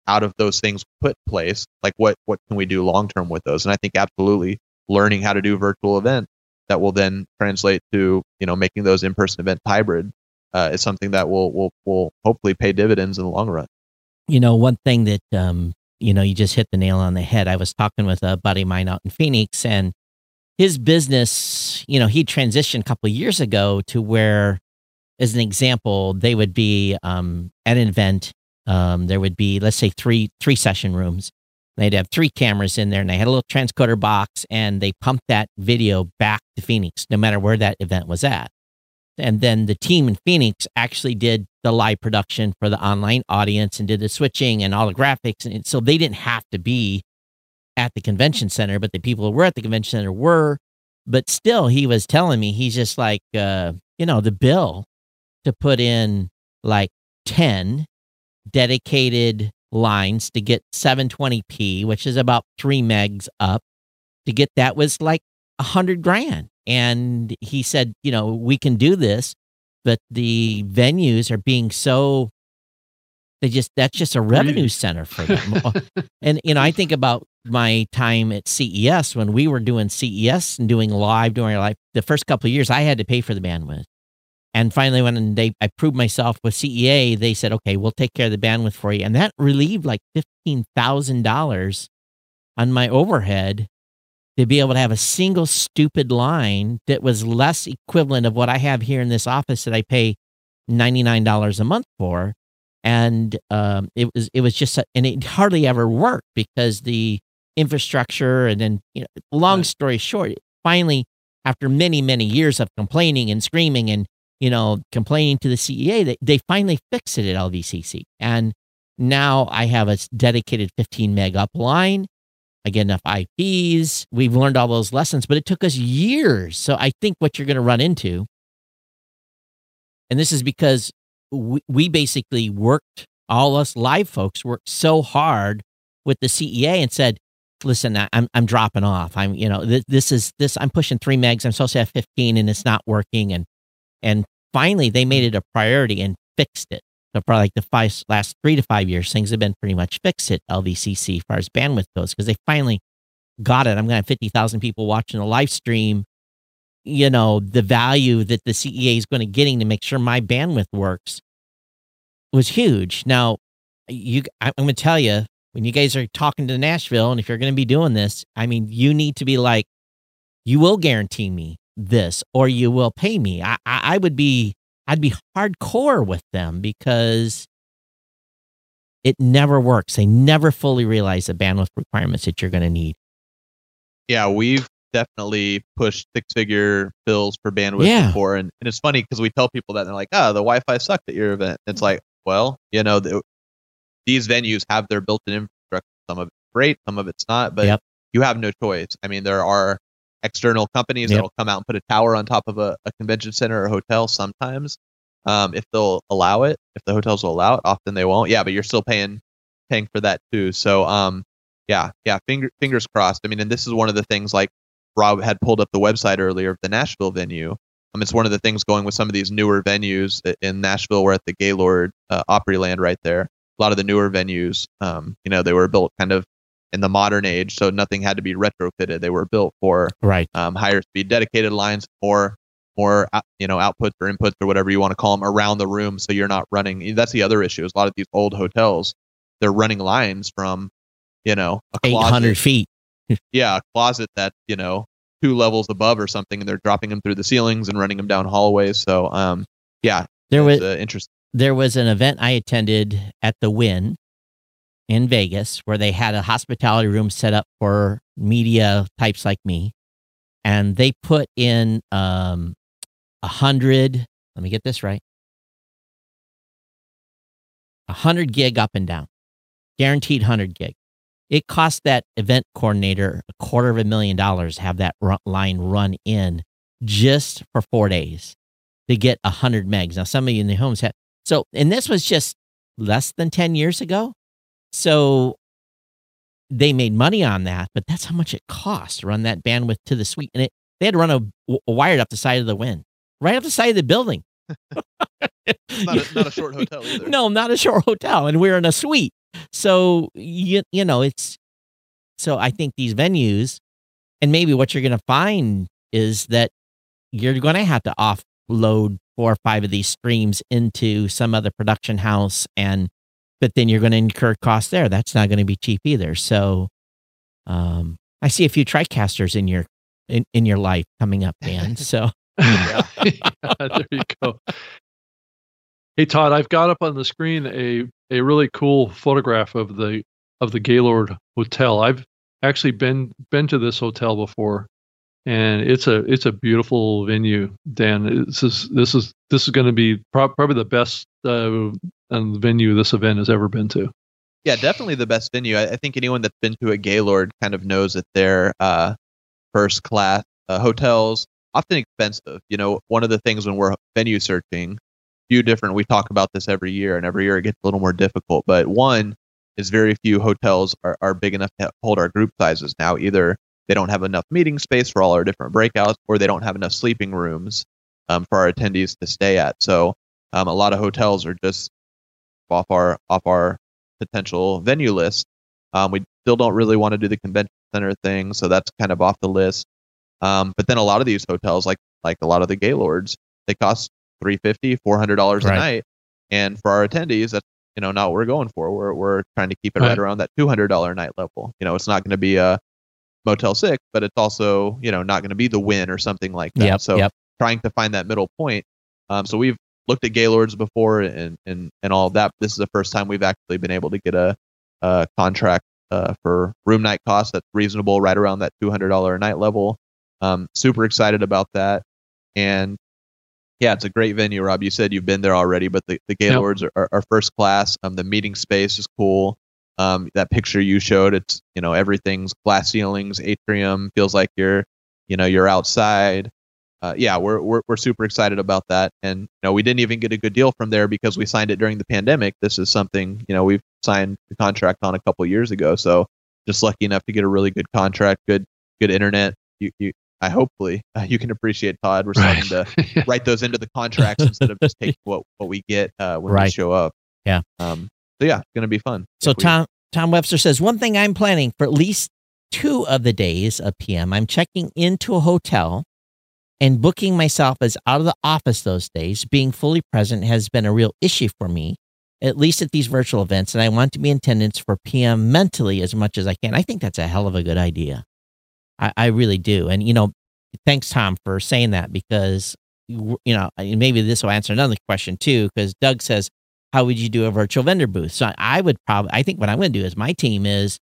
out of those things put in place, like what what can we do long term with those? And I think absolutely learning how to do virtual events that will then translate to you know making those in person events hybrid uh, is something that will will will hopefully pay dividends in the long run. You know, one thing that um, you know, you just hit the nail on the head. I was talking with a buddy of mine out in Phoenix, and his business, you know, he transitioned a couple years ago to where, as an example, they would be um, at an event. Um, there would be, let's say, three three session rooms. They'd have three cameras in there, and they had a little transcoder box, and they pumped that video back to Phoenix, no matter where that event was at. And then the team in Phoenix actually did the live production for the online audience and did the switching and all the graphics, and so they didn't have to be at the convention center, but the people who were at the convention center were. But still, he was telling me he's just like, uh, you know, the bill to put in like 10 dedicated lines to get 720p, which is about three megs up, to get that was like a hundred grand. And he said, you know, we can do this, but the venues are being so they just that's just a revenue center for them. <laughs> and you know, I think about my time at CES when we were doing CES and doing live during our life. The first couple of years, I had to pay for the bandwidth. And finally, when they I proved myself with CEA, they said, "Okay, we'll take care of the bandwidth for you," and that relieved like fifteen thousand dollars on my overhead to be able to have a single stupid line that was less equivalent of what I have here in this office that I pay ninety nine dollars a month for, and um, it was it was just a, and it hardly ever worked because the infrastructure and then you know long story short finally after many many years of complaining and screaming and you know complaining to the CEA they, they finally fixed it at LVCC and now I have a dedicated 15 meg up line I get enough IPs we've learned all those lessons but it took us years. So I think what you're going to run into and this is because we, we basically worked all us live folks worked so hard with the CEA and said listen I- I'm I'm dropping off. I'm you know th- this is this I'm pushing 3 megs. I'm supposed to have 15 and it's not working. And and finally they made it a priority and fixed it so for like the five last 3 to 5 years things have been pretty much fixed at LVCC as far as bandwidth goes because they finally got it I'm going to have 50,000 people watching a live stream you know the value that the CEA is going to getting to make sure my bandwidth works was huge. Now, you, I'm going to tell you when you guys are talking to Nashville, and if you're going to be doing this, I mean, you need to be like, you will guarantee me this, or you will pay me. I, I, I would be, I'd be hardcore with them because it never works. They never fully realize the bandwidth requirements that you're going to need. yeah, we've definitely pushed six figure bills for bandwidth Yeah. before. And, and it's funny because we tell people that and they're like, ah, the Wi Fi sucked at your event. It's like, well, you know, the, these venues have their built in infrastructure. Some of it's great, some of it's not, but Yep. you have no choice. I mean, there are external companies Yep. that'll come out and put a tower on top of a, a convention center or hotel sometimes. Um, if they'll allow it, if the hotels will allow it, often they won't. Yeah, but you're still paying paying for that too. So um yeah, yeah, finger, fingers crossed. I mean, and this is one of the things like Rob had pulled up the website earlier of the Nashville venue. Um, it's one of the things going with some of these newer venues in Nashville. We're at the Gaylord uh, Opryland right there. A lot of the newer venues, um, you know, they were built kind of in the modern age, so nothing had to be retrofitted. They were built for right um, higher speed dedicated lines, more more you know outputs or inputs or whatever you want to call them around the room, so you're not running. That's the other issue. Is a lot of these old hotels, they're running lines from you know a eight hundred feet. <laughs> yeah, a closet that you know two levels above or something, and they're dropping them through the ceilings and running them down hallways. So um, yeah, there was uh, interesting. There was an event I attended at the Wynn in Vegas where they had a hospitality room set up for media types like me, and they put in um a hundred. Let me get this right. A hundred gig up and down, guaranteed hundred gig. It cost that event coordinator a quarter of a million dollars to have that line run in just for four days to get a hundred megs. Now, some of you in the homes have, so, and this was just less than ten years ago. So they made money on that, but that's how much it costs to run that bandwidth to the suite. And it they had to run a, a wire up the side of the Wynn, right up the side of the building. <laughs> <laughs> not, a, not a short hotel either. No, not a short hotel, and we're in a suite. So you you know it's so I think these venues, and maybe what you're going to find is that you're going to have to offload four or five of these streams into some other production house, and but then you're going to incur costs there. That's not going to be cheap either. So, um, I see a few TriCasters in your in, in your life coming up, Dan. <laughs> So. yeah. <laughs> yeah, there you go. Hey Todd, I've got up on the screen a a really cool photograph of the of the Gaylord Hotel. I've actually been been to this hotel before, and it's a it's a beautiful venue. Dan, this is this is this is going to be pro- probably the best uh, venue this event has ever been to. Yeah, definitely the best venue. I, I think anyone that's been to a Gaylord kind of knows that they're uh, first class uh, hotels, often expensive. You know, one of the things when we're venue searching, few different. We talk about this every year, and every year it gets a little more difficult. But one is very few hotels are, are big enough to hold our group sizes now. Either they don't have enough meeting space for all our different breakouts, or they don't have enough sleeping rooms um, for our attendees to stay at. So um, a lot of hotels are just off our off our potential venue list. Um, we still don't really want to do the convention center thing, so that's kind of off the list. Um, but then a lot of these hotels, like like a lot of the Gaylords, they cost 350 400 dollars right. a night and for our attendees that's you know not what we're going for we're, we're trying to keep it right, right around that $200 night level you know it's not going to be a motel 6 but it's also you know not going to be the Wynn or something like that yep, so yep. trying to find that middle point um, so we've looked at gaylords before and and and all that this is the first time we've actually been able to get a, a contract uh, for room night cost that's reasonable right around that $200 a night level um, super excited about that and yeah, it's a great venue, Rob. You said you've been there already, but the, the Gaylords yep. are, are, first class. Um, the meeting space is cool. Um, that picture you showed, it's you know everything's glass ceilings, atrium, feels like you're you know you're outside. Uh, yeah, we're, we're we're super excited about that, and you know we didn't even get a good deal from there because we signed it during the pandemic. This is something you know we've signed the contract on a couple years ago, so just lucky enough to get a really good contract, good good internet. You, you I hopefully uh, <laughs> you can appreciate Todd. We're starting right. to <laughs> write those into the contracts instead of just taking what what we get uh, when right. we show up. Yeah. Um. So yeah, it's gonna be fun. So Tom Tom Webster says one thing I'm planning for at least two of the days of PM. I'm checking into a hotel and booking myself as out of the office those days. Being fully present has been a real issue for me, at least at these virtual events, and I want to be in attendance for PM mentally as much as I can. I think that's a hell of a good idea. I, I really do. And, you know, thanks, Tom, for saying that because, you know, maybe this will answer another question too, because Doug says, how would you do a virtual vendor booth? So I would probably, I think what I'm going to do is my team is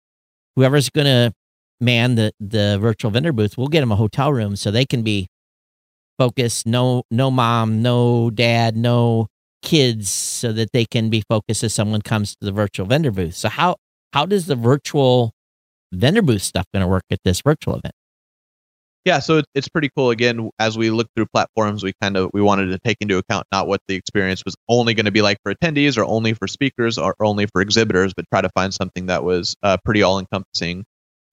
whoever's going to man the, the virtual vendor booth, we'll get them a hotel room so they can be focused. No, no mom, no dad, no kids so that they can be focused as someone comes to the virtual vendor booth. So how, how does the virtual vendor booth stuff going to work at this virtual event? Yeah, so it's pretty cool. Again, as we look through platforms, we kind of we wanted to take into account not what the experience was only going to be like for attendees, or only for speakers, or only for exhibitors, but try to find something that was uh, pretty all encompassing.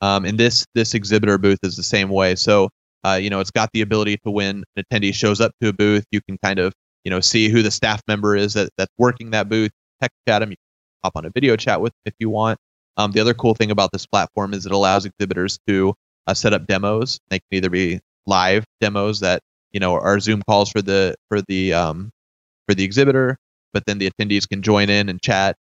Um, and this this exhibitor booth is the same way. So uh, you know, it's got the ability to when an attendee shows up to a booth, you can kind of you know see who the staff member is that, that's working that booth, text chat them, you hop on a video chat with if you want. Um, the other cool thing about this platform is it allows exhibitors to uh, set up demos. They can either be live demos that you know are Zoom calls for the for the um, for the exhibitor, but then the attendees can join in and chat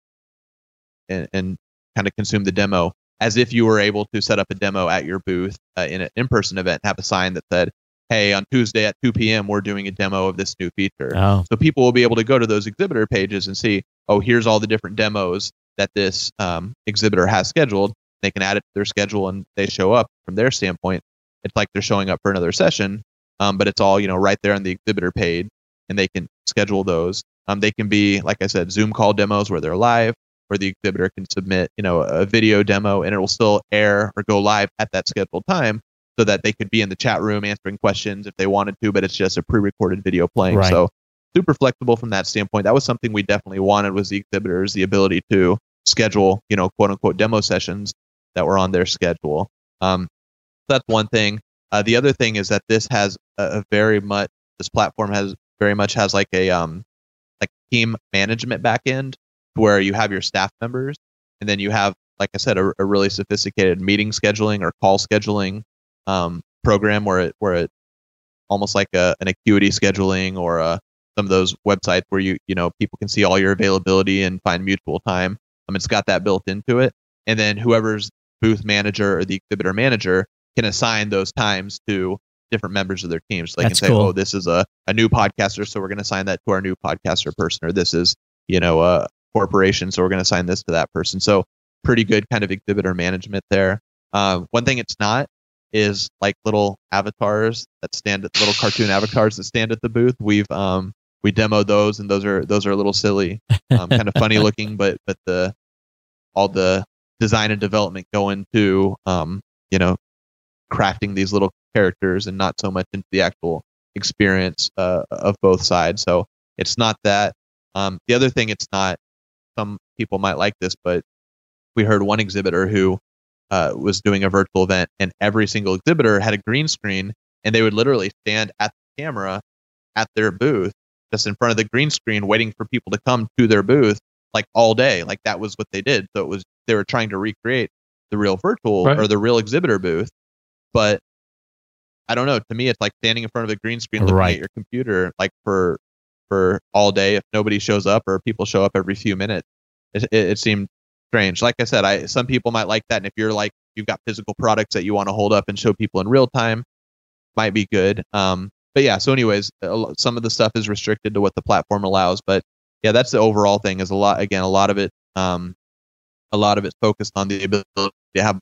and, and kind of consume the demo as if you were able to set up a demo at your booth uh, in an in-person event, have a sign that said, "Hey, on Tuesday at 2 p.m. we're doing a demo of this new feature." Oh, So people will be able to go to those exhibitor pages and see, oh, here's all the different demos that this um, exhibitor has scheduled. They can add it to their schedule and they show up from their standpoint. It's like they're showing up for another session, um, but it's all you know right there on the exhibitor page, and they can schedule those. Um, they can be, like I said, Zoom call demos where they're live, where the exhibitor can submit, you know, a video demo, and it will still air or go live at that scheduled time, so that they could be in the chat room answering questions if they wanted to, but it's just a pre-recorded video playing. Right. So super flexible from that standpoint. That was something we definitely wanted was the exhibitors the ability to schedule, you know, quote unquote demo sessions that were on their schedule. Um, that's one thing. Uh, the other thing is that this has a, a very much this platform has very much has like a um like team management backend where you have your staff members and then you have like I said a, a really sophisticated meeting scheduling or call scheduling um, program where it where it almost like a, an acuity scheduling or a, some of those websites where you you know people can see all your availability and find mutual time. Um, it's got that built into it, and then whoever's booth manager or the exhibitor manager can assign those times to different members of their team. So they That's can say, cool. "Oh, this is a, a new podcaster, so we're going to assign that to our new podcaster person," or "This is you know a corporation, so we're going to assign this to that person." So pretty good kind of exhibitor management there. Uh, one thing it's not is like little avatars that stand at little cartoon avatars that stand at the booth. We've um we demoed those and those are those are a little silly, um, kind of funny looking, but but the all the design and development go into um you know crafting these little characters and not so much into the actual experience uh, of both sides. So it's not that. Um, the other thing, it's not. Some people might like this, but we heard one exhibitor who uh, was doing a virtual event, and every single exhibitor had a green screen, and they would literally stand at the camera at their booth, just in front of the green screen, waiting for people to come to their booth, like all day. Like that was what they did. So it was they were trying to recreate the real virtual Right. or the real exhibitor booth, but I don't know. To me, it's like standing in front of a green screen looking Right. at your computer, like for for all day. If nobody shows up or people show up every few minutes, it, it, it seemed strange. Like I said, I some people might like that, and if you're like you've got physical products that you want to hold up and show people in real time, might be good. Um, but yeah. So, anyways, some of the stuff is restricted to what the platform allows, but yeah, that's the overall thing. Is a lot again, a lot of it, um, a lot of it focused on the ability to have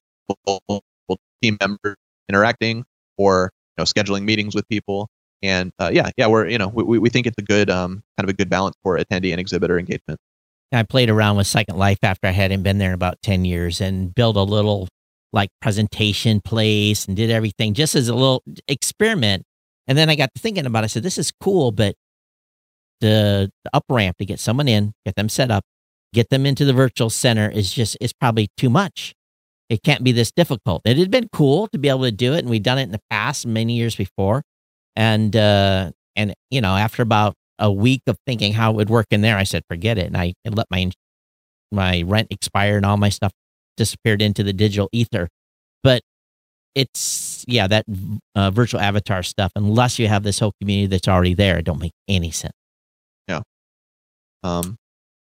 team members interacting or you know scheduling meetings with people. And uh, yeah, yeah, we're you know we, we- think it's a good um kind of a good balance for attendee and exhibitor engagement. I played around with Second Life after I hadn't been there in about 10 years and built a little like presentation place and did everything just as a little experiment. And then I got thinking about it. I said, this is cool, but the, the up ramp to get someone in, get them set up, get them into the virtual center is just, it's probably too much. It can't be this difficult. It had been cool to be able to do it. And we'd done it in the past many years before. And, uh, and, you know, after about a week of thinking how it would work in there, I said, forget it. And I let my my rent expire and all my stuff disappeared into the digital ether. But it's yeah, that uh, virtual avatar stuff. Unless you have this whole community that's already there, it don't make any sense. Yeah. Um,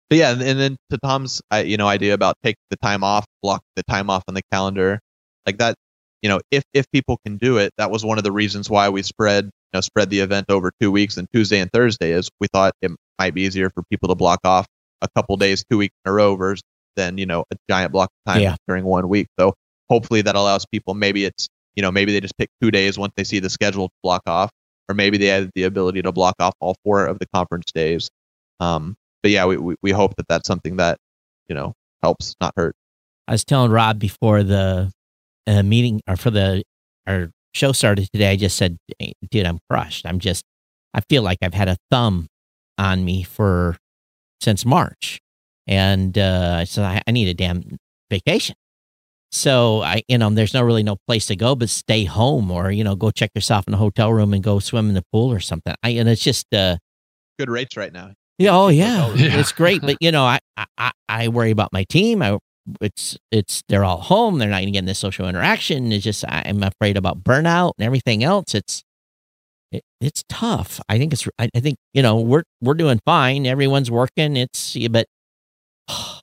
but yeah, and, and then to Tom's, you know, idea about take the time off, block the time off on the calendar, like that. You know, if if people can do it, that was one of the reasons why we spread, you know, spread the event over two weeks and Tuesday and Thursday is we thought it might be easier for people to block off a couple days, two weeks in a row, versus than you know a giant block of time Yeah. during one week. So hopefully that allows people. Maybe it's you know maybe they just pick two days once they see the schedule to block off, or maybe they had the ability to block off all four of the conference days. Um, but yeah, we, we, we hope that that's something that, you know, helps, not hurt. I was telling Rob before the uh, meeting or for the our show started today. I just said, "Dude, I'm crushed. I'm just. I feel like I've had a thumb on me for since March, and uh, I said I, I need a damn vacation." So I, you know, there's no really no place to go but stay home or you know go check yourself in a hotel room and go swim in the pool or something. I and it's just uh Good rates right now. yeah, oh yeah, Hotel room. <laughs> it's great. But you know, I, I I- I worry about my team. I it's it's they're all home. They're not going to get in this social interaction. It's just I'm afraid about burnout and everything else. It's it, it's tough. I think it's I, I think you know we're we're doing fine. Everyone's working. It's but <sighs>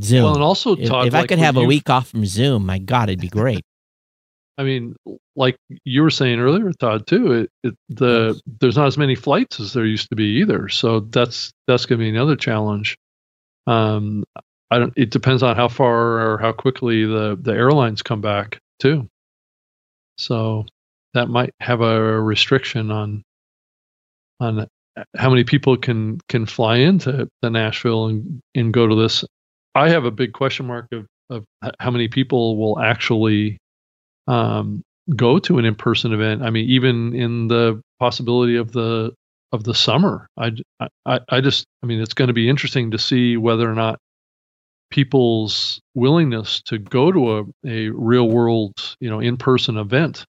Zoom. Well, and also, Todd, if I like could have a week off from Zoom, my God, it'd be great. <laughs> I mean, like you were saying earlier, Todd, too. It, it the there's not as many flights as there used to be either. So that's that's going to be another challenge. Um, I don't. It depends on how far or how quickly the the airlines come back too. So that might have a restriction on on how many people can can fly into the Nashville and and go to this. I have a big question mark of of how many people will actually um, go to an in-person event. I mean, even in the possibility of the of the summer, I I, I just I mean, it's going to be interesting to see whether or not people's willingness to go to a, a real world, you know, in-person event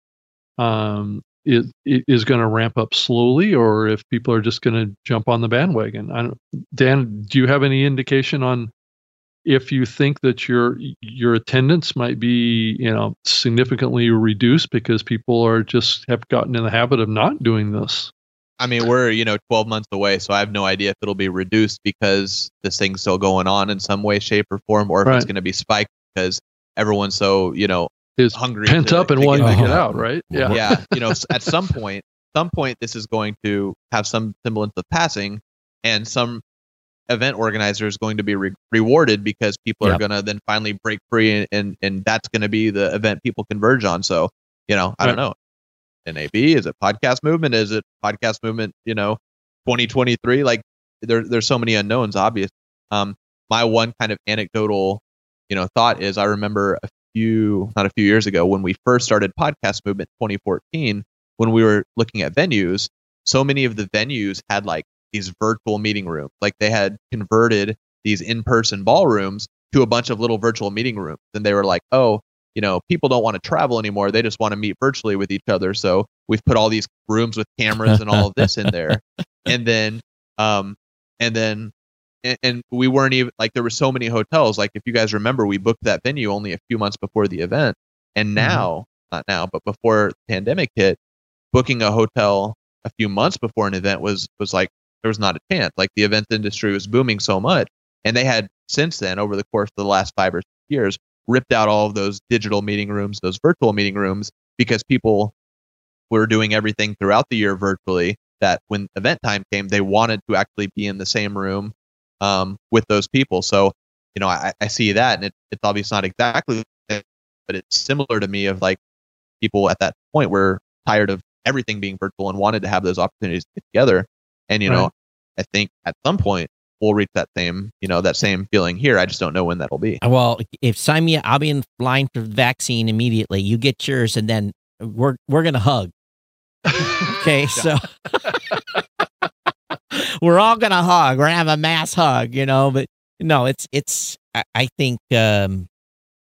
um, it, it is going to ramp up slowly, or if people are just going to jump on the bandwagon. I don't, Dan, do you have any indication on if you think that your your attendance might be you know significantly reduced because people are just have gotten in the habit of not doing this? I mean, we're you know 12 months away, so I have no idea if it'll be reduced because this thing's still going on in some way, shape, or form, or if Right. it's going to be spiked because everyone's so you know Is hungry, pent to- up and to wanting get to back get out. out, right? Yeah. yeah, you know, <laughs> at some point, some point, this is going to have some semblance of passing, and some event organizer is going to be re- rewarded because people are going to then finally break free, and and, and that's going to be the event people converge on. So, you know, I don't know. NAB is it podcast movement? Is it podcast movement? You know, 2023. Like there, there's so many unknowns. Obvious. Um, my one kind of anecdotal, you know, thought is I remember a few, not a few years ago when we first started podcast movement 2014, when we were looking at venues, so many of the venues had like these virtual meeting rooms. Like they had converted these in-person ballrooms to a bunch of little virtual meeting rooms. And they were like, oh, you know, people don't want to travel anymore. They just want to meet virtually with each other. So we've put all these rooms with cameras and all of this in there. <laughs> And then, um, and then, and, and we weren't even like there were so many hotels. Like if you guys remember, we booked that venue only a few months before the event, and now, not now, but before the pandemic hit, booking a hotel a few months before an event was was like there was not a chance. Like the event industry was booming so much, and they had since then over the course of the last five or six years ripped out all of those digital meeting rooms, those virtual meeting rooms, because people were doing everything throughout the year virtually. That when event time came, they wanted to actually be in the same room um, with those people. So, you know, I, I see that, and it, it's obviously not exactly, but it's similar to me of like people at that point were tired of everything being virtual and wanted to have those opportunities to get together. And you know, I think at some point we'll reach that same, you know, that same feeling here. I just don't know when that'll be. Well, if sign me, I'll be in line for the vaccine immediately. You get yours, and then we're we're gonna hug. <laughs> Okay, so <laughs> we're all gonna hug. We're gonna have a mass hug, you know. But no, it's it's. I, I think um,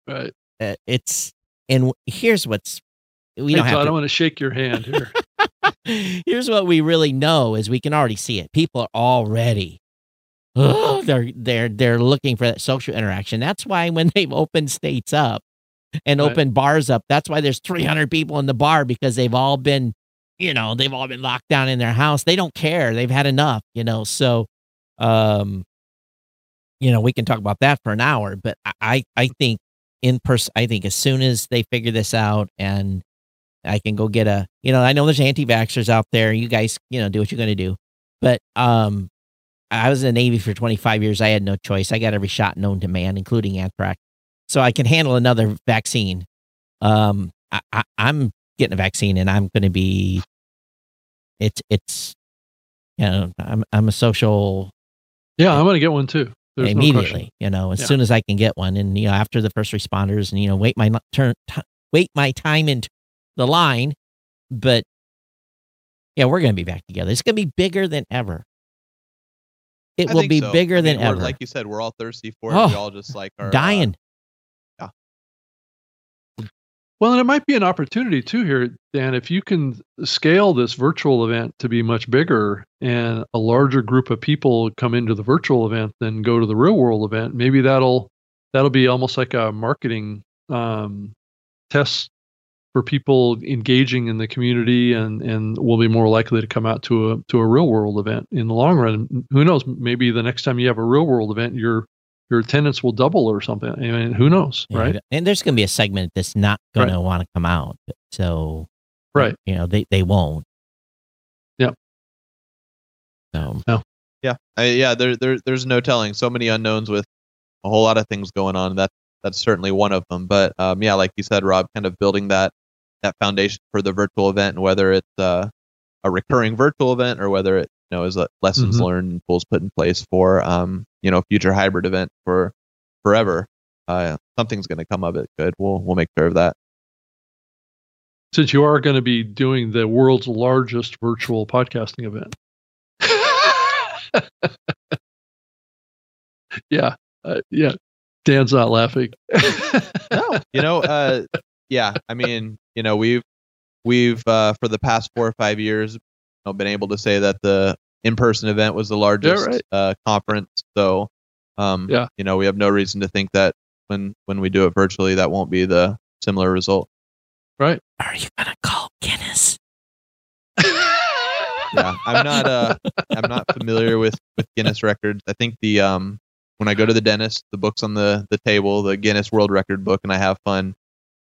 Right. uh, it's and here's what's we hey, don't Todd, have I to want to shake your hand here. <laughs> Here's what we really know is we can already see it. People are already oh, they're they're they're looking for that social interaction. That's why when <laughs> they've opened states up and Right. opened bars up, that's why there's 300 people in the bar because they've all been, you know, they've all been locked down in their house. They don't care. They've had enough, you know. So, um, you know, we can talk about that for an hour, but I I, think in person, I think as soon as they figure this out and I can go get a, you know, I know there's anti-vaxxers out there. You guys, you know, do what you're going to do. But um, I was in the Navy for 25 years. I had no choice. I got every shot known to man, including anthrax. So I can handle another vaccine. Um, I, I, I'm getting a vaccine and I'm going to be, it's, it's, you know, I'm, I'm a social Yeah, I'm going to get one too. There's immediately, question. you know, as Yeah. soon as I can get one. And, you know, after the first responders and, you know, wait my turn, t- wait my time into the line. But yeah, we're going to be back together. It's going to be bigger than ever. It I will be so. bigger I than mean, we're- ever. Like you said, we're all thirsty for it. Oh, we all just like are uh, yeah. Well, and it might be an opportunity too here, Dan, if you can scale this virtual event to be much bigger and a larger group of people come into the virtual event than go to the real world event, maybe that'll that'll be almost like a marketing um, test for people engaging in the community and and will be more likely to come out to a to a real world event in the long run. Who knows? Maybe the next time you have a real world event, your your attendance will double or something. I mean, who knows, Yeah, right? And there's going to be a segment that's not going Right. to want to come out. So, Right. you know, they, they won't. Yep. So, Yeah, I, yeah. There, there, there's no telling. So many unknowns with a whole lot of things going on. That that's certainly one of them. But um, yeah, like you said, Rob, kind of building that that foundation for the virtual event, and whether it's uh, a recurring virtual event or whether it you know is lessons Mhm. learned and tools put in place for um, you know future hybrid event for forever. Uh, something's going to come of it. Good. We'll we'll make sure of that. Since you are going to be doing the world's largest virtual podcasting event. <laughs> yeah, uh, yeah. Dan's not laughing. <laughs> no, you know, uh, yeah. I mean, you know, we've we've uh, for the past four or five years, you know, been able to say that the in-person event was the largest right. uh, conference. So, um, Yeah. you know, we have no reason to think that when when we do it virtually, that won't be the similar result. right. are you going to call Guinness? Yeah, I'm not uh, I'm not familiar with with Guinness records. I think the um, when I go to the dentist, the book's on the the table, the Guinness World Record book, and I have fun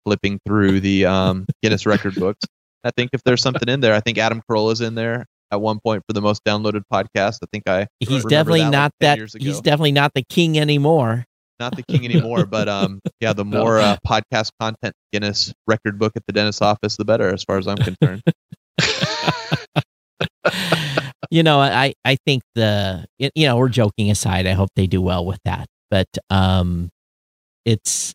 flipping through the um, Guinness record books. I think if there's something in there, I think Adam Carolla's in there at one point for the most downloaded podcast. I think I He's definitely that, not 10 that. He's definitely not the king anymore. not the king anymore. <laughs> But um, yeah, the more uh, podcast content Guinness record book at the dentist's office, the better, as far as I'm concerned. <laughs> you know, I I think the you know we're joking aside. I hope they do well with that, but um, it's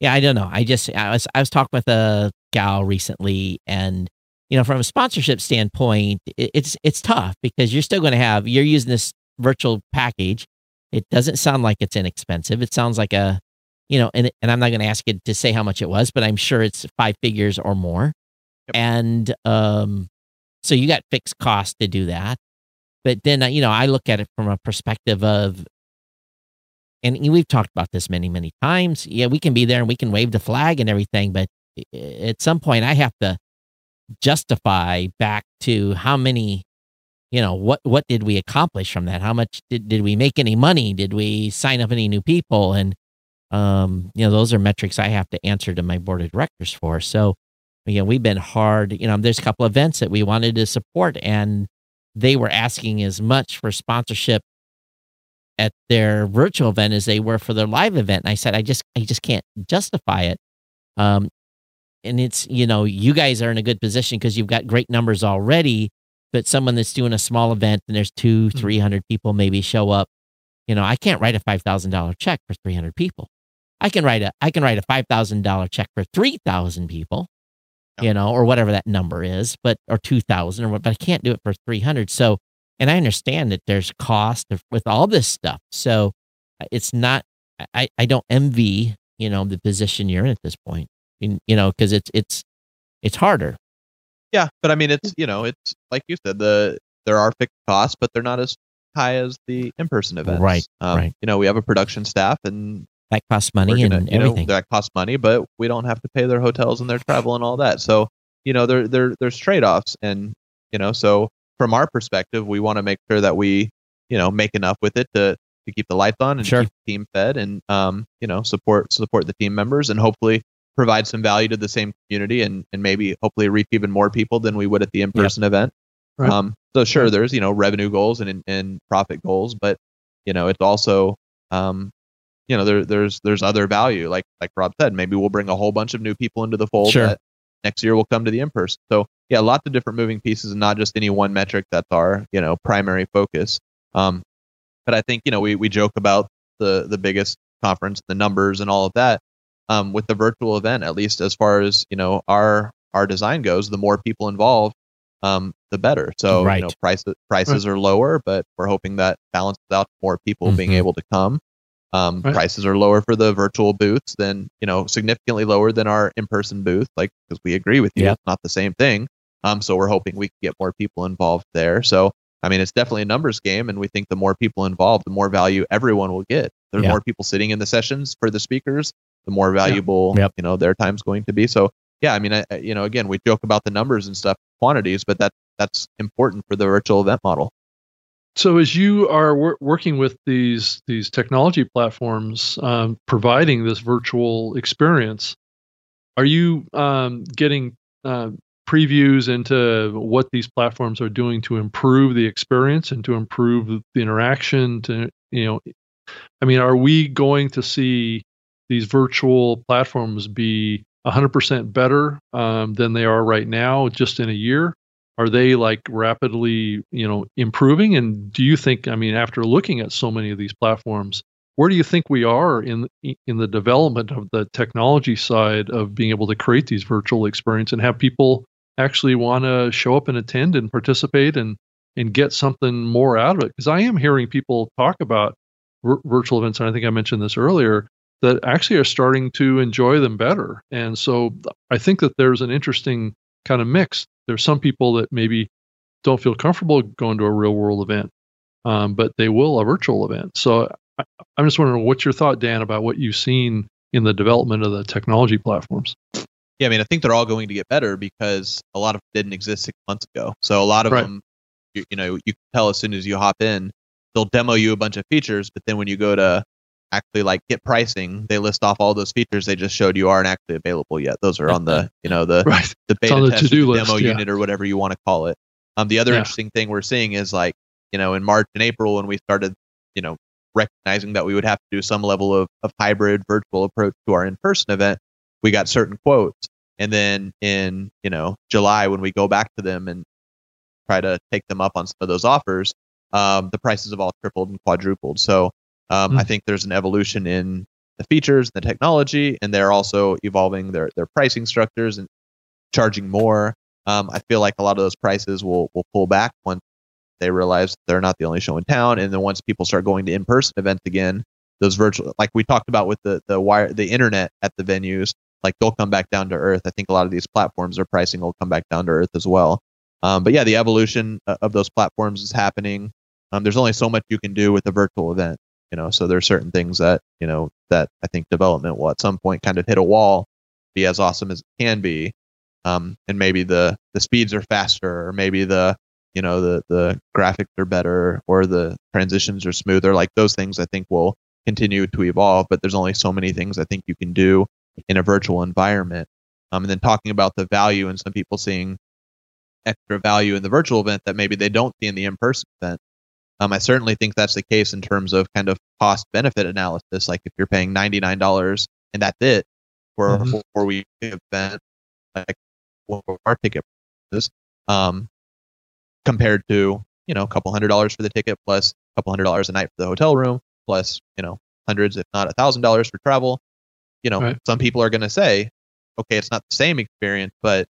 yeah. I don't know. I just I was I was talking with a gal recently, and you know, from a sponsorship standpoint, it, it's it's tough because you're still going to have you're using this virtual package. It doesn't sound like it's inexpensive. It sounds like a you know, and and I'm not going to ask you to say how much it was, but I'm sure it's five figures or more. Yep. And um, so you got fixed costs to do that. But then, uh, you know, I look at it from a perspective of, and we've talked about this many, many times. Yeah, we can be there and we can wave the flag and everything, but at some point, I have to justify back to how many, you know, what what did we accomplish from that? How much did did we make any money? Did we sign up any new people? And um, you know, those are metrics I have to answer to my board of directors for. So, you know, we've been hard. You know, there's a couple events that we wanted to support, and they were asking as much for sponsorship at their virtual event as they were for their live event. And I said, I just, I just can't justify it. Um, and it's, you know, you guys are in a good position because you've got great numbers already. But someone that's doing a small event and there's two, Mhm. three hundred people maybe show up. You know, I can't write a five thousand dollar check for three hundred people. I can write a, I can write a five thousand dollar check for three thousand people Yeah. you know, or whatever that number is, but or two thousand or what, but I can't do it for three hundred. So, and I understand that there's cost of, with all this stuff. So, uh, it's not. I I don't envy you know the position you're in at this point. You, you know, because it's it's it's harder. Yeah, but I mean, it's you know, it's like you said, the there are fixed costs, but they're not as high as the in-person events. Right, Um, right. You know, we have a production staff, and That costs money gonna, and you know, everything. that costs money, but we don't have to pay their hotels and their travel and all that. So you know, there there there's trade-offs, and you know, so from our perspective, we want to make sure that we you know make enough with it to to keep the lights on and Sure. keep the team fed, and um you know support support the team members, and hopefully provide some value to the same community, and and maybe hopefully reach even more people than we would at the in-person event. Right. Um, so sure, there's you know revenue goals and and profit goals, but you know it's also um, you know there there's there's other value like like Rob said, maybe we'll bring a whole bunch of new people into the fold Sure. that next year we'll come to the in person. So yeah, lots of different moving pieces and not just any one metric that's our you know primary focus. Um, but I think you know we we joke about the the biggest conference, the numbers and all of that. Um, with the virtual event, at least as far as you know our our design goes, the more people involved, um, the better. So Right. you know prices prices are lower, but we're hoping that balances out more people being Mhm. able to come. Um, Right. Prices are lower for the virtual booths than you know significantly lower than our in-person booth, like because we agree with you, it's not the same thing. Um, so we're hoping we can get more people involved there. So I mean, it's definitely a numbers game, and we think the more people involved, the more value everyone will get. There's Yeah. more people sitting in the sessions for the speakers, the more valuable Yep. you know their time's going to be. So yeah, I mean, I, I- you know, again, we joke about the numbers and stuff, quantities, but that that's important for the virtual event model. So as you are wor- working with these these technology platforms, um, providing this virtual experience, are you um, getting uh, previews into what these platforms are doing to improve the experience and to improve the interaction? To you know, I mean, are we going to see these virtual platforms be 100% better um, than they are right now, just in a year? are they like rapidly you know improving and do you think i mean after looking at so many of these platforms where do you think we are in in the development of the technology side of being able to create these virtual experience and have people actually want to show up and attend and participate and and get something more out of it because i am hearing people talk about vir- virtual events and i think i mentioned this earlier that actually are starting to enjoy them better and so i think that there's an interesting kind of mix there's some people that maybe don't feel comfortable going to a real world event, um, but they will a virtual event. So I, I'm just wondering, what's your thought, Dan, about what you've seen in the development of the technology platforms? Yeah, I mean, I think they're all going to get better because a lot of them didn't exist six months ago. So a lot of Right. them, you, you know, you can tell as soon as you hop in, they'll demo you a bunch of features, but then when you go to actually like get pricing, they list off all those features they just showed you aren't actually available yet. Those are on the, <laughs> you know, the Right. the beta the test the list, demo yeah. unit or whatever you want to call it. Um, the other Yeah. interesting thing we're seeing is like, you know, in March and April when we started, you know, recognizing that we would have to do some level of, of hybrid virtual approach to our in-person event, we got certain quotes. And then in, you know, July when we go back to them and try to take them up on some of those offers, um, the prices have all tripled and quadrupled. So um, I Hmm. think there's an evolution in the features, the technology, and they're also evolving their their pricing structures and charging more. Um, I feel like a lot of those prices will will pull back once they realize they're not the only show in town, and then once people start going to in person events again, those virtual, like we talked about with the the wire, the internet at the venues, like they'll come back down to earth. I think a lot of these platforms, their pricing will come back down to earth as well. Um, but yeah, the evolution uh, of those platforms is happening. Um, there's only so much you can do with a virtual event, you know. So there's certain things that you know that I think development will at some point kind of hit a wall, be as awesome as it can be, um, and maybe the the speeds are faster, or maybe the you know the the graphics are better, or the transitions are smoother. Like those things, I think will continue to evolve. But there's only so many things I think you can do in a virtual environment. Um, and then talking about the value and some people seeing extra value in the virtual event that maybe they don't see in the in-person event. Um, I certainly think that's the case in terms of kind of cost benefit analysis. Like if you're paying ninety nine dollars and that's it for Mhm. a four week event, like what our ticket is, um, compared to you know a couple hundred dollars for the ticket plus a couple hundred dollars a night for the hotel room plus you know hundreds if not a thousand dollars for travel. You know, Right. some people are going to say, okay, it's not the same experience, but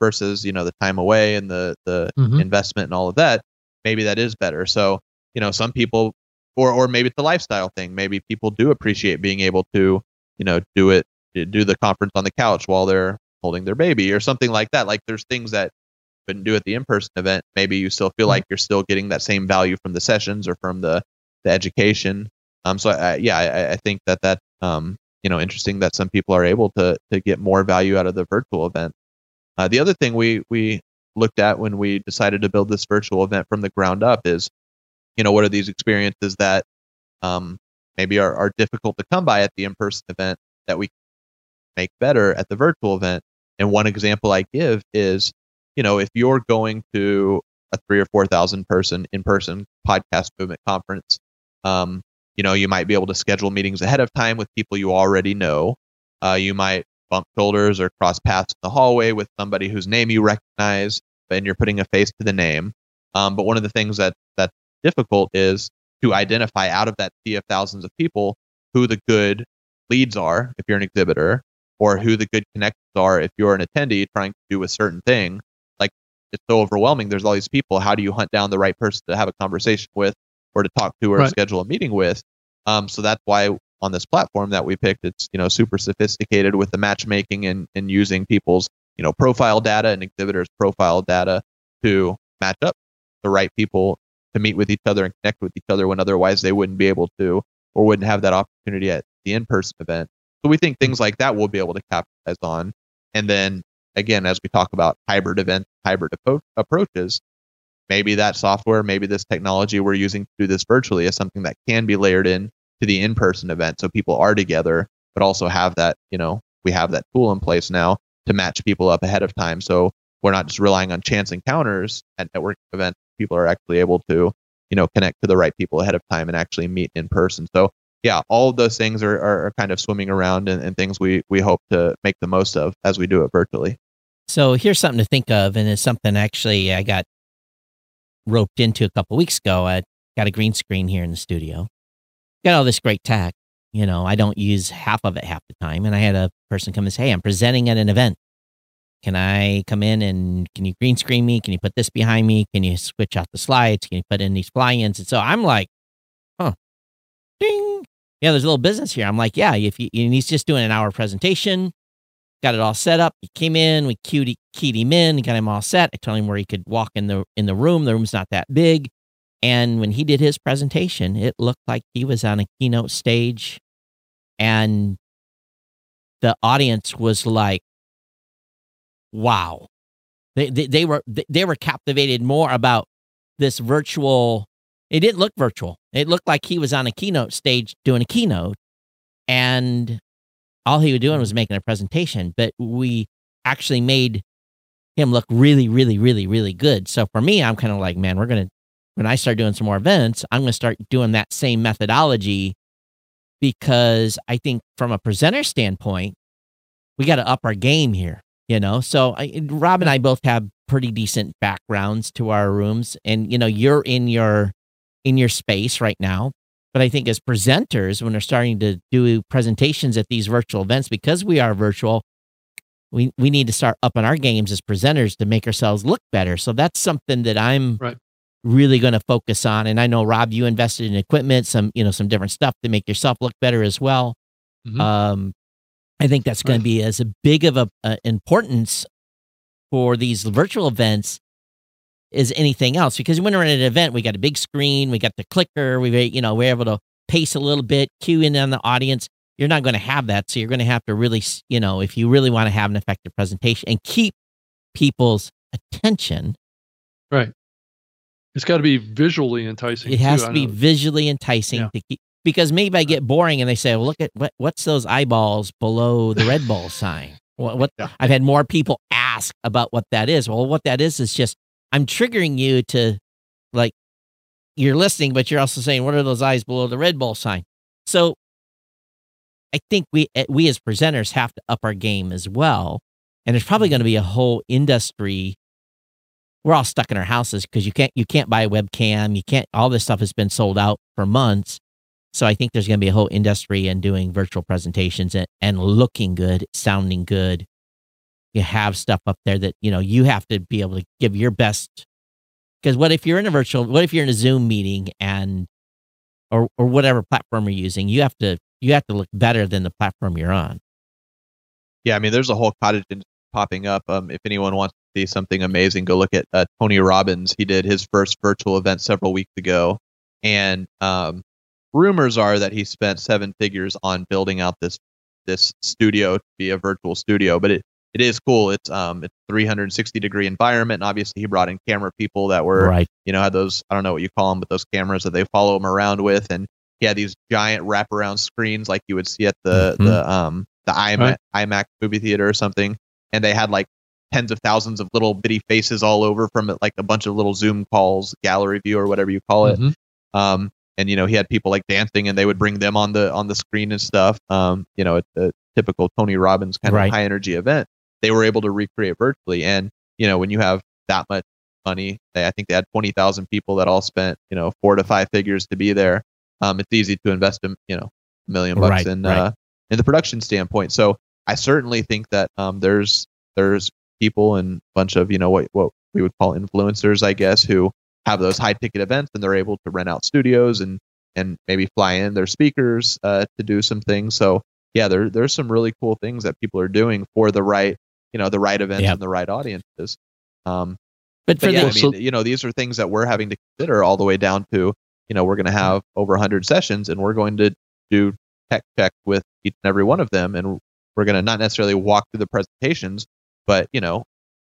versus you know the time away and the the Mhm. investment and all of that, maybe that is better. So you know, some people, or or maybe it's a lifestyle thing. Maybe people do appreciate being able to you know do it do the conference on the couch while they're holding their baby or something like that. Like there's things that you couldn't do at the in-person event. Maybe you still feel Mhm. like you're still getting that same value from the sessions or from the the education. Um, so I, yeah, I, I think that that um, you know, interesting that some people are able to to get more value out of the virtual event. Uh, the other thing we we looked at when we decided to build this virtual event from the ground up is, you know, what are these experiences that um, maybe are, are difficult to come by at the in-person event that we make better at the virtual event. And one example I give is, you know, if you're going to a three or four thousand person in-person podcast movement conference, um, you know, you might be able to schedule meetings ahead of time with people you already know. Uh, you might bump shoulders or cross paths in the hallway with somebody whose name you recognize, and you're putting a face to the name. Um, but one of the things that that's difficult is to identify out of that sea of thousands of people who the good leads are if you're an exhibitor, or who the good connections are if you're an attendee trying to do a certain thing. Like it's so overwhelming. There's all these people. How do you hunt down the right person to have a conversation with, or to talk to, or Right. schedule a meeting with? Um, so that's why on this platform that we picked, it's you know super sophisticated with the matchmaking and and using people's you know profile data and exhibitors profile data to match up the right people to meet with each other and connect with each other when otherwise they wouldn't be able to. or wouldn't have that opportunity at the in-person event. So we think things like that we'll be able to capitalize on. And then again, as we talk about hybrid events, hybrid appro- approaches, maybe that software, maybe this technology we're using to do this virtually is something that can be layered in to the in-person event, so people are together, but also have that, you know, we have that tool in place now to match people up ahead of time. So we're not just relying on chance encounters at network events. People are actually able to, you know, connect to the right people ahead of time and actually meet in person. So yeah, all of those things are, are, kind of swimming around and, and things we, we hope to make the most of as we do it virtually. So here's something to think of, and it's something actually I got roped into a couple weeks ago. I got a green screen here in the studio. Got all this great tech. You know, I don't use half of it half the time. And I had a person come and say, Hey, I'm presenting at an event. Can I come in and can you green screen me? Can you put this behind me? Can you switch out the slides? Can you put in these fly ins? And so I'm like, huh, ding. Yeah, there's a little business here. I'm like, yeah, if you, and he's just doing an hour presentation, got it all set up. He came in, we keyed, keyed him in, got him all set. I told him where he could walk in the in the room. The room's not that big. And when he did his presentation, it looked like he was on a keynote stage and the audience was like, wow. They, they, they were they were captivated more about this virtual it didn't look virtual. It looked like he was on a keynote stage doing a keynote and all he was doing was making a presentation, but we actually made him look really, really, really, really good. So for me, I'm kind of like, man, we're going to, when I start doing some more events, I'm going to start doing that same methodology because I think from a presenter standpoint, we got to up our game here, you know? So I, Rob and I both have pretty decent backgrounds to our rooms and, you know, you're in your, in your space right now. But I think as presenters, when they're starting to do presentations at these virtual events, because we are virtual, we, we need to start upping our games as presenters to make ourselves look better. So that's something that I'm Right. really going to focus on. And I know Rob, you invested in equipment, some you know some different stuff to make yourself look better as well. Mhm. Um, I think that's going Right. to be as big of a, a importance for these virtual events as anything else. Because when we're at an event, we got a big screen, we got the clicker, we you know we're able to pace a little bit, cue in on the audience. You're not going to have that, so you're going to have to really, you know, if you really want to have an effective presentation and keep people's attention, Right. It's got to be visually enticing. it has too. to be visually enticing Yeah. to keep because maybe I get boring and they say, well, look at what what's those eyeballs below the Red Bull sign? What, what <laughs> Yeah. I've had more people ask about what that is. Well, what that is is just I'm triggering you to like you're listening, but you're also saying, what are those eyes below the Red Bull sign? So I think we eh, we as presenters have to up our game as well. And there's probably going to be a whole industry. We're all stuck in our houses because you can't you can't buy a webcam. You can't. All this stuff has been sold out for months. So I think there's going to be a whole industry in doing virtual presentations and, and looking good, sounding good. You have stuff up there that you know you have to be able to give your best. Because what if you're in a virtual? What if you're in a Zoom meeting and or or whatever platform you're using? You have to you have to look better than the platform you're on. Yeah, I mean, there's a whole cottage popping up. Um, if anyone wants to see something amazing, go look at uh, Tony Robbins. He did his first virtual event several weeks ago, and um, rumors are that he spent seven figures on building out this this studio to be a virtual studio. But it it is cool. It's um it's 360 degree environment, and obviously he brought in camera people that were right. you know, had those I don't know what you call them, but those cameras that they follow him around with, and he had these giant wraparound screens like you would see at the Mhm. the um the IMAX, Right. IMAX movie theater or something, and they had like tens of thousands of little bitty faces all over from like a bunch of little Zoom calls, gallery view or whatever you call it. Mhm. Um, and you know he had people like dancing, and they would bring them on the on the screen and stuff. Um, you know, it's a typical Tony Robbins kind Right. of high energy event. They were able to recreate virtually, and you know when you have that much money, they, I think they had twenty thousand people that all spent you know four to five figures to be there. Um, it's easy to invest in you know a million bucks Right, in right. uh, in the production standpoint. So I certainly think that um, there's there's people and a bunch of you know what what we would call influencers, I guess, who have those high ticket events and they're able to rent out studios and and maybe fly in their speakers uh, to do some things. So yeah, there there's some really cool things that people are doing for the right you know the right events Yep. and the right audiences. Um, But for yeah, the I mean, you know, these are things that we're having to consider all the way down to, you know we're going to have over 100 sessions and we're going to do tech check with each and every one of them and we're going to not necessarily walk through the presentations but you know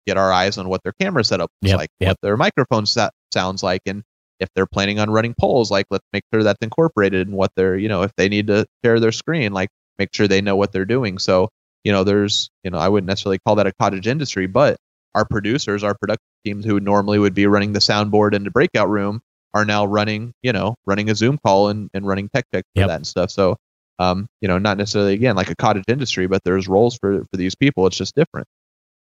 get our eyes on what their camera setup looks Yep, like yep. what their microphone sa- sounds like and if they're planning on running polls like let's make sure that's incorporated and what they're you know if they need to share their screen like make sure they know what they're doing so you know there's you know i wouldn't necessarily call that a cottage industry but our producers our production teams who normally would be running the soundboard in the breakout room are now running you know running a zoom call and, and running tech check for Yep. that and stuff. So um you know not necessarily again like a cottage industry but there's roles for for these people. It's just different.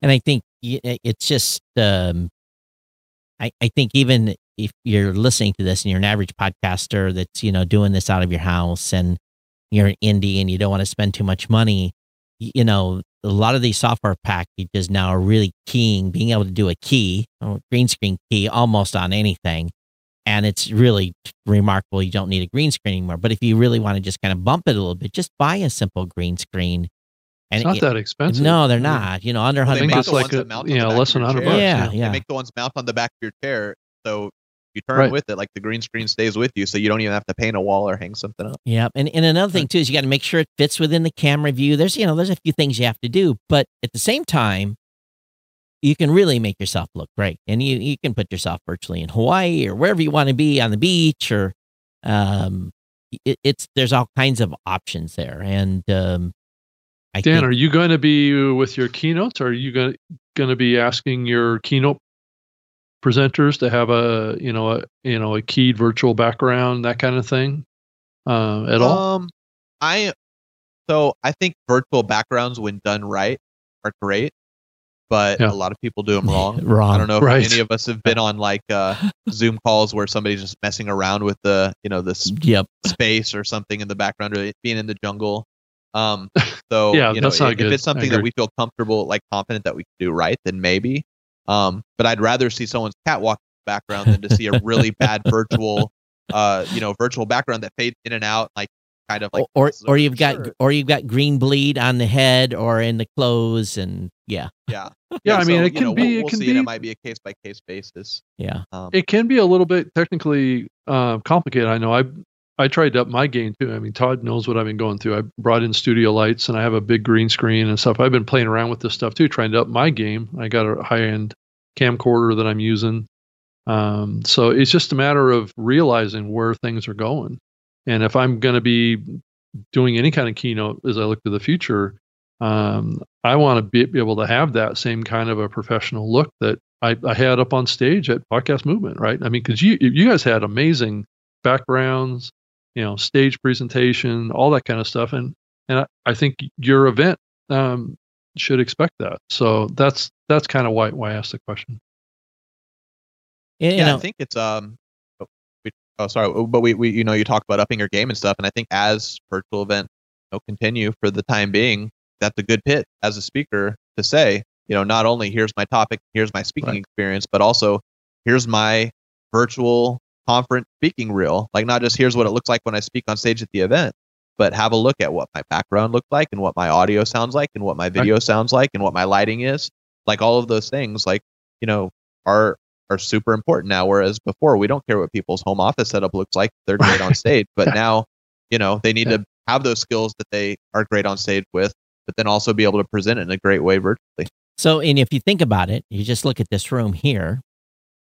And I think it's just, um, I, I think even if you're listening to this and you're an average podcaster that's, you know, doing this out of your house and you're an indie and you don't want to spend too much money, you know, a lot of these software packages now are really keying, being able to do a key, a green screen key almost on anything. And it's really remarkable. You don't need a green screen anymore. But if you really want to just kind of bump it a little bit, just buy a simple green screen. And It's not it- that expensive. no, they're not. You know, under Well, I they hundred think make bucks. like a- that mount yeah, less than 100 bucks, Yeah, yeah. yeah. They make the ones mount on the back of your chair, so you turn Right. with it, like the green screen stays with you, so you don't even have to paint a wall or hang something up. Yeah, and and another thing too is you got to make sure it fits within the camera view. There's you know there's a few things you have to do, but at the same time, you can really make yourself look great, and you you can put yourself virtually in Hawaii or wherever you want to be on the beach or, um, it, it's there's all kinds of options there, and um, I Dan, think, are you going to be with your keynotes? Or are you going going to be asking your keynote presenters to have a you know a you know a keyed virtual background that kind of thing uh, at all? Um, I so I think virtual backgrounds, when done right, are great, but Yeah. a lot of people do them wrong. <laughs> wrong. I don't know if Right. any of us have been on like uh, Zoom calls where somebody's just messing around with the you know this Yep. space or something in the background or being in the jungle. Um, <laughs> so Yeah, you know, that's not if, good. if it's something that we feel comfortable, like confident that we can do right, then maybe. Um, but I'd rather see someone's catwalk background than to see a really <laughs> bad virtual, uh, you know, virtual background that fades in and out, like kind of like or this is or you've got shirt. or you've got green bleed on the head or in the clothes, and yeah, yeah, <laughs> Yeah, I mean, it you can know, be- We'll, it we'll can see, and be- it might be a case by case basis. yeah. Um, it can be a little bit technically uh, complicated. I know I I tried to up my game too. I mean, Todd knows what I've been going through. I brought in studio lights and I have a big green screen and stuff. I've been playing around with this stuff too, trying to up my game. I got a high end camcorder that I'm using. Um, so it's just a matter of realizing where things are going. And if I'm going to be doing any kind of keynote as I look to the future, um, I want to be, be able to have that same kind of a professional look that I, I had up on stage at Podcast Movement, right? I mean, because you you guys had amazing backgrounds, you know, stage presentation, all that kind of stuff, and and I, I think your event um, should expect that. So that's that's kind of why why I asked the question. You yeah, know, I think it's um. oh, we- Oh, sorry, but we, we you know you talk about upping your game and stuff, and I think as virtual event you know, continue for the time being, that's a good pit as a speaker to say, you know, not only here's my topic, here's my speaking Right. experience, but also here's my virtual conference speaking reel. Like not just here's what it looks like when I speak on stage at the event, but have a look at what my background looks like and what my audio sounds like and what my video sounds like and what my lighting is. Like all of those things, like you know, are are super important now. Whereas before, we don't care what people's home office setup looks like. They're great on stage, but <laughs> now, you know, they need Yeah. to have those skills that they are great on stage with, but then also be able to present it in a great way virtually. So, and if you think about it, you just look at this room here.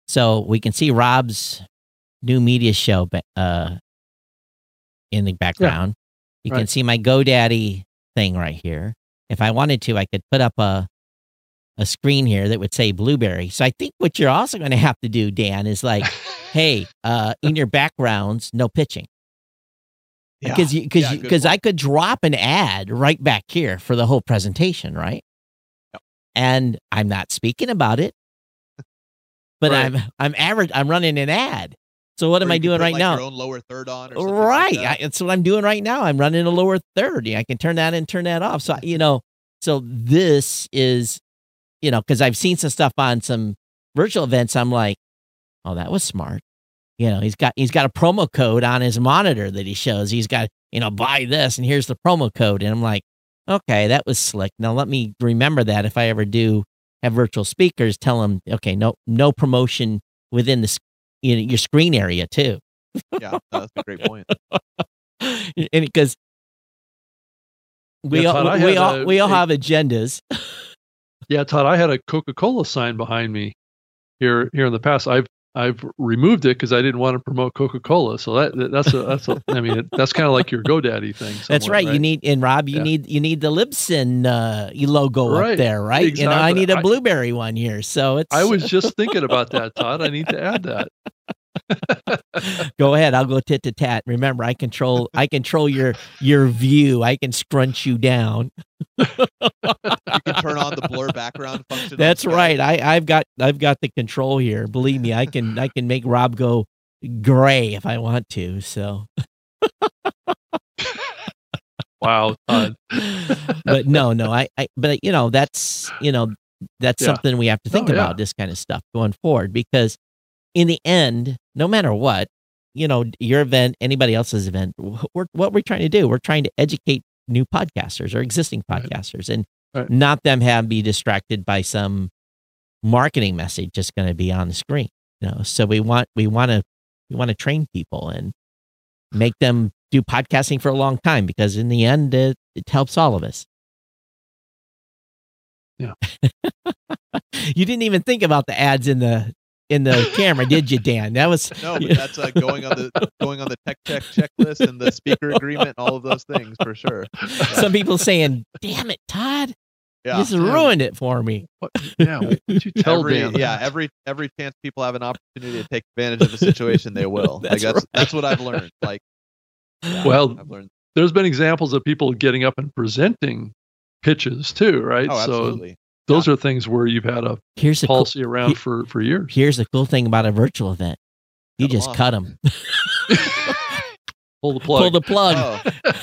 So we can see Rob's new media show uh, in the background. You can see my GoDaddy thing right here. If I wanted to, I could put up a a screen here that would say Blubrry. So I think what you're also going to have to do, Dan, is like, <laughs> hey, uh, in your backgrounds, no pitching because you because Yeah, because I could drop an ad right back here for the whole presentation, right? Yep. And I'm not speaking about it, but Right. I'm I'm average. I'm running an ad. So what Or am I doing put, right like, now? Your own lower third on, or Right, Like I, that's what I'm doing right now. I'm running a lower third. Yeah, I can turn that and turn that off. So you know, so this is, you know, because I've seen some stuff on some virtual events. I'm like, oh, that was smart. You know, he's got he's got a promo code on his monitor that he shows. He's got you know buy this and here's the promo code, and I'm like, okay, that was slick. Now let me remember that if I ever do have virtual speakers, tell them, okay, no no promotion within the you know, your screen area too. Yeah, that's a great point. <laughs> and because we Yeah, all Todd, I we had all a- we all have agendas. Yeah, Todd, I had a Coca-Cola sign behind me here here in the past. I've I've removed it because I didn't want to promote Coca-Cola. So that that- that's a that's a I mean that's kind of like your GoDaddy thing. <laughs> That's somewhat, right. You need and Rob, you Yeah. need you need the Libsyn uh, logo up there, right? You know, I need a Blubrry one here. So it's I was just thinking about that, Todd. I need to add that. <laughs> <laughs> go ahead. I'll go tit to tat. Remember, I control I control your your view. I can scrunch you down. You can turn on the blur background function. That's right. I I've got I've got the control here. Believe me, I can I can make Rob go gray if I want to. So, Wow, Todd. but no, no, I, I but you know that's you know that's Yeah. something we have to think Oh, yeah. about this kind of stuff going forward because in the end, no matter what, you know, your event, anybody else's event, we're, what we're trying to do, we're trying to educate new podcasters or existing podcasters and Right. not them have be distracted by some marketing message just going to be on the screen. You know, so we want we want to we want to train people and make them do podcasting for a long time because in the end it, it helps all of us. Yeah. <laughs> you didn't even think about the ads in the in the camera, did you, Dan? That was <laughs> No, but that's uh, going on the going on the tech check checklist and the speaker <laughs> agreement, all of those things for sure. some people saying, "Damn it, Todd, Yeah, you just ruined it for me." What, yeah, what you tell every, Dan? yeah, every every chance people have an opportunity to take advantage of a situation, they will. <laughs> like That's that's right. that's what I've learned. Like, yeah, Well, I've learned. There's been examples of people getting up and presenting pitches too, right? Oh, so absolutely. those are things where you've had a Here's the cool, policy around he- for for years. here's the cool thing about a virtual event. You Cut 'em just off. cut them, Pull the plug. pull the plug. Oh,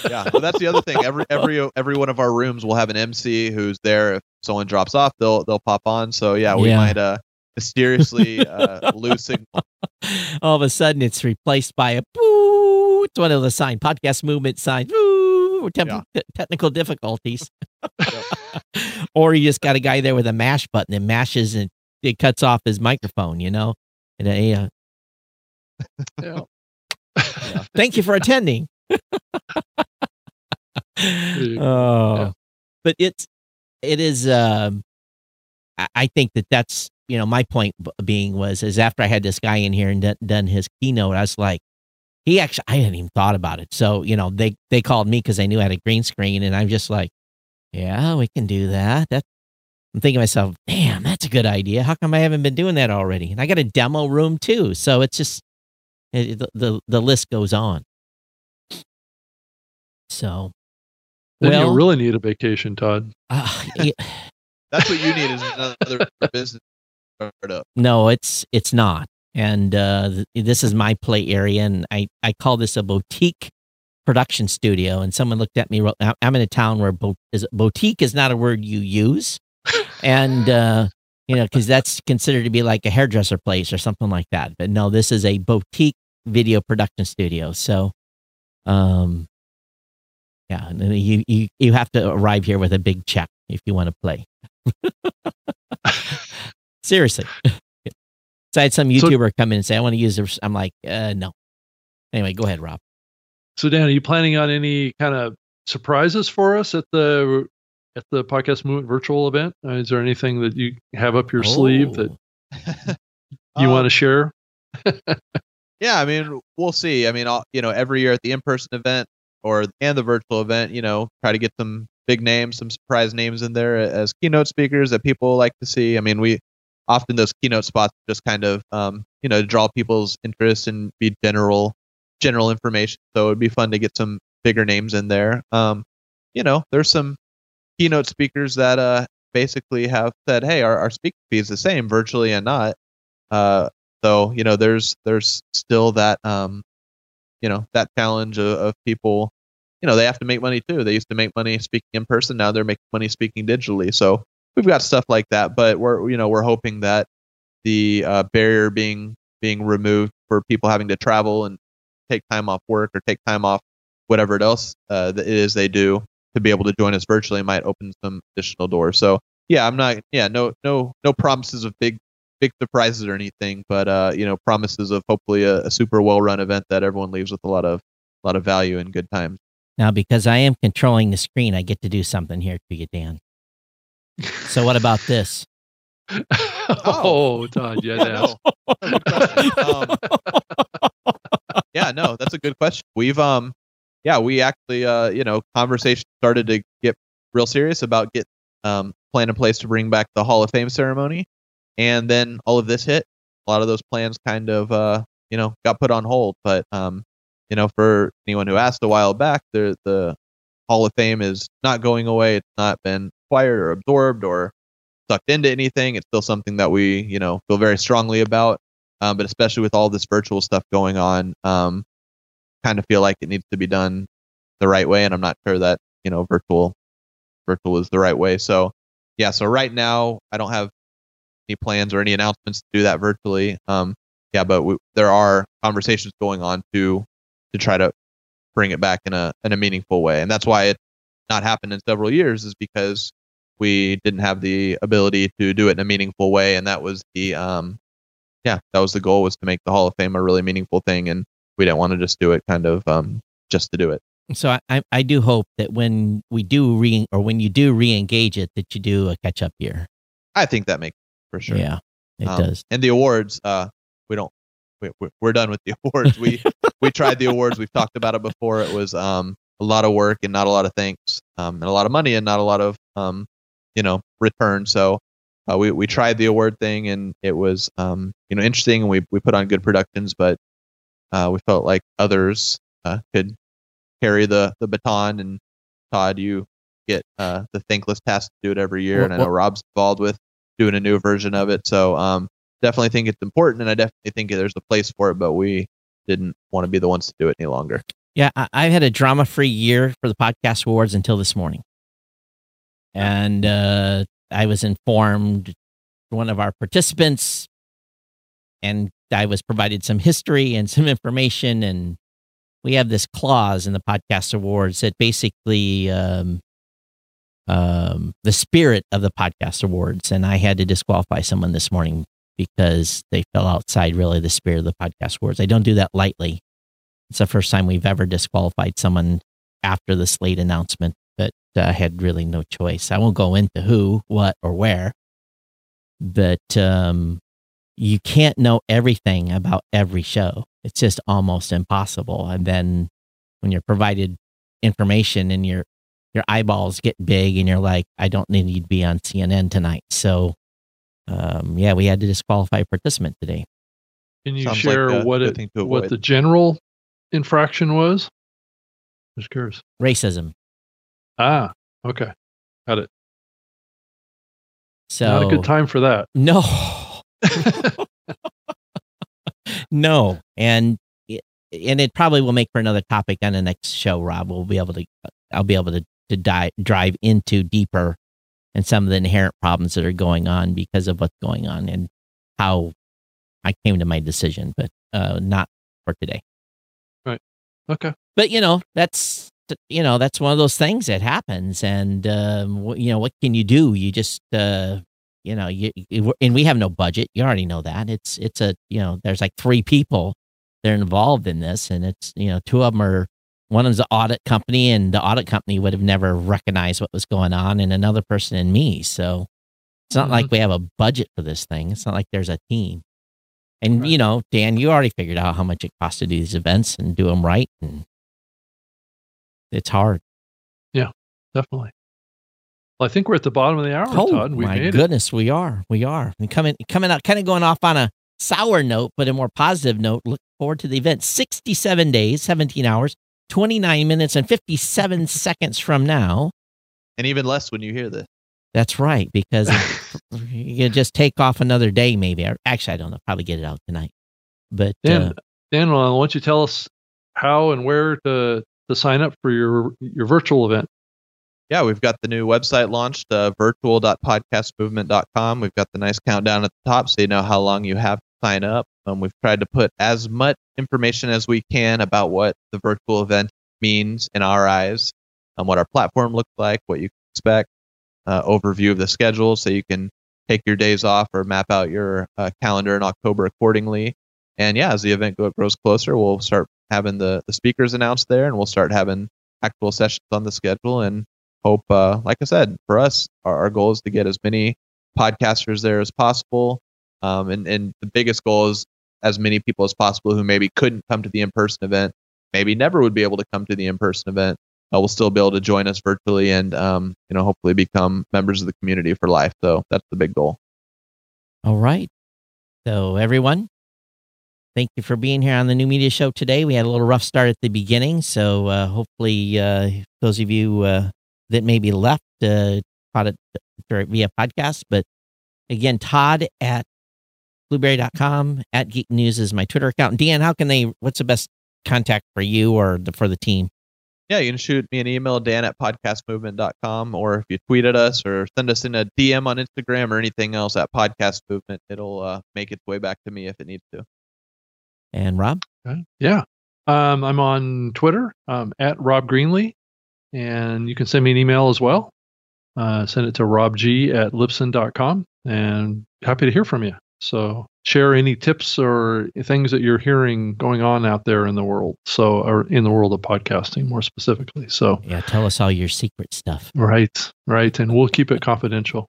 yeah. Well, that's the other thing. Every every every one of our rooms will have an MC who's there. If someone drops off, they'll they'll pop on. So yeah, we Yeah. might uh mysteriously uh, <laughs> lose signal. All of a sudden, it's replaced by a boo. It's one of the sign podcast movement signs. Boo, temp- Yeah. te- technical difficulties. <laughs> or you just got a guy there with a mash button that mashes and it cuts off his microphone. You know. And, uh, yeah. Yeah. Thank you for attending. oh, yeah. but it's it is. Um, I, I think that that's you know my point being was is after I had this guy in here and done, done his keynote, I was like, he actually I hadn't even thought about it. So you know they they called me because they knew I had a green screen, and I'm just like, yeah, we can do that. That I'm thinking to myself, damn, that's a good idea. How come I haven't been doing that already? And I got a demo room too, so it's just it, the, the the list goes on. So, Then well, you really need a vacation, Todd. uh, <laughs> yeah, That's what you need is another <laughs> business startup. no, it's it's not. And uh, th- this is my play area, and I I call this a boutique production studio. And someone looked at me. I'm in a town where bo- is, boutique is not a word you use, and uh, you know because that's considered to be like a hairdresser place or something like that. But no, this is a boutique video production studio. So, um, yeah, you you you have to arrive here with a big check if you want to play. <laughs> Seriously. <laughs> So I had some So- YouTuber come in and say, I want to use this. I'm like, uh, no. Anyway, go ahead, Rob. So Dan, are you planning on any kind of surprises for us at the at the podcast movement virtual event? Uh, is there anything that you have up your sleeve that Oh. <laughs> you Um, want to share? <laughs> Yeah, I mean, we'll see. I mean, I'll, you know, every year at the in-person event or and the virtual event, you know, try to get some big names, some surprise names in there as keynote speakers that people like to see. I mean, we often those keynote spots just kind of, um, you know, draw people's interest and be general, general information. So it'd be fun to get some bigger names in there. Um, you know, there's some keynote speakers that uh basically have said, hey, our, our speaker fee is the same virtually and not. Uh, so you know, there's there's still that um, you know, that challenge of, of people. You know, they have to make money too. They used to make money speaking in person. Now they're making money speaking digitally. So we've got stuff like that. But we're you know we're hoping that the uh, barrier being being removed for people having to travel and take time off work or take time off whatever it else uh, that it is they do to be able to join us virtually might open some additional doors. So yeah, I'm not yeah no no no promises of big big surprises or anything, but uh, you know, promises of hopefully a, a super well run event that everyone leaves with a lot of a lot of value and good times. Now, because I am controlling the screen, I get to do something here to you, Dan. So, what about this? <laughs> oh, Todd, yeah, <laughs> no. <laughs> um, yeah, no, that's a good question. We've um, yeah, we actually uh, you know, conversation started to get real serious about get um plan in place to bring back the Hall of Fame ceremony, and then all of this hit. A lot of those plans kind of uh, you know, got put on hold. But um, you know, for anyone who asked a while back, the the Hall of Fame is not going away. It's not been acquired or absorbed or sucked into anything. It's still something that we, you know, feel very strongly about. Um, but especially with all this virtual stuff going on, um, kind of feel like it needs to be done the right way. And I'm not sure that, you know, virtual, virtual is the right way. So yeah, so right now I don't have any plans or any announcements to do that virtually. Um, yeah, but we, there are conversations going on to, to try to bring it back in a, in a meaningful way. And that's why it not happened in several years is because we didn't have the ability to do it in a meaningful way, and that was the um, yeah, that was the goal was to make the Hall of Fame a really meaningful thing, and we didn't want to just do it kind of um, just to do it. So I I do hope that when we do re or when you do re-engage it, that you do a catch up year. I think that makes for sure. Yeah, it Um, does. And the awards, uh, we don't. We, we- we're done with the <laughs> awards. We we tried the awards. We've talked about it before. It was um a lot of work and not a lot of thanks, um, and a lot of money and not a lot of um, you know, return. So uh, we we tried the award thing and it was um you know interesting and we we put on good productions, but uh, we felt like others uh, could carry the the baton. And Todd, you get uh the thankless task to do it every year, Well- and I know well- Rob's involved with doing a new version of it. So um definitely think it's important, and I definitely think there's a place for it, but we didn't want to be the ones to do it any longer. Yeah, I, I've had a drama free year for the podcast awards until this morning. And uh, I was informed one of our participants, and I was provided some history and some information. And we have this clause in the podcast awards that basically um, um, the spirit of the podcast awards. And I had to disqualify someone this morning because they fell outside really the spirit of the podcast awards. I don't do that lightly. It's the first time we've ever disqualified someone after the slate announcement, but uh, had really no choice. I won't go into who, what, or where, but um, you can't know everything about every show. It's just almost impossible. And then when you're provided information and your your eyeballs get big and you're like, I don't need to be on CNN tonight. So, um, yeah, we had to disqualify a participant today. Can you Sounds like share a what good it what the general infraction was? Just curious. Racism. Ah, okay, got it. So Not a good time for that. <laughs> No. no. And it- and it probably will make for another topic on the next show, Rob. We'll be able to I'll be able to to dive drive into deeper and some of the inherent problems that are going on because of what's going on and how I came to my decision, but uh not for today. Right. Okay. But you know, that's you know, that's one of those things that happens and um you know, what can you do? You just uh you know, you, you and we have no budget. You already know that. It's it's a you know, there's like three people they're involved in this, and it's you know, two of them are one of them's an audit company, and the audit company would have never recognized what was going on, and another person and me. So it's not like we have a budget for this thing. It's not like there's a team. And Right. you know, Dan, you already figured out how much it costs to do these events and do them right, and it's hard. Yeah, definitely. Well, I think we're at the bottom of the hour, Oh Todd. We my made it. goodness, we are. We are. And coming coming out kind of going off on a sour note, but a more positive note. Look forward to the event. 67 days, 17 hours, 29 minutes and 57 <laughs> seconds from now. And even less when you hear this. That's right, because <laughs> you can just take off another day, maybe. Actually, I don't know. Probably get it out tonight. But Dan, uh, Dan, why don't you tell us how and where to to sign up for your your virtual event? yeah, we've got the new website launched, uh, virtual.podcastmovement.com. We've got the nice countdown at the top so you know how long you have to sign up. Um, we've tried to put as much information as we can about what the virtual event means in our eyes, um, what our platform looks like, what you can expect, uh, overview of the schedule so you can take your days off or map out your uh, calendar in October accordingly. And yeah, as the event grows closer, we'll start having the, the speakers announced there and we'll start having actual sessions on the schedule and hope, uh, like I said, for us, our, our goal is to get as many podcasters there as possible. Um, and, and the biggest goal is as many people as possible who maybe couldn't come to the in person event, maybe never would be able to come to the in person event, uh, will still be able to join us virtually and, um, you know, hopefully become members of the community for life. So that's the big goal. All right. So, everyone, thank you for being here on the New Media Show today. We had a little rough start at the beginning. So, uh, hopefully, uh, those of you uh, that maybe left uh, caught it via podcast. But again, Todd at blubrry.com at Geek News is my Twitter account. Dan, how can they, what's the best contact for you or the, for the team? Yeah, you can shoot me an email, dan at podcastmovement.com, or if you tweet at us or send us in a DM on Instagram or anything else at Podcast Movement, it'll uh, make its way back to me if it needs to. And Rob? Yeah. Um, I'm on Twitter um, at Rob Greenlee, and you can send me an email as well. Uh, send it to robg at libsyn.com, and happy to hear from you. So share any tips or things that you're hearing going on out there in the world. So, or in the world of podcasting more specifically. So, yeah, tell us all your secret stuff. Right, right, and we'll keep it confidential.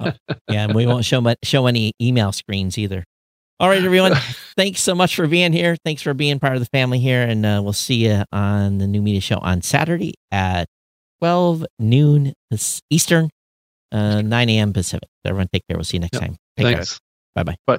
oh, yeah, and we won't show show any email screens either. All right, everyone. <laughs> Thanks so much for being here. Thanks for being part of the family here, and uh, we'll see you on the new media show on Saturday at twelve noon Eastern, uh, nine a.m. Pacific. Everyone, take care. We'll see you next yep. time. Take Thanks. Bye bye. Bye.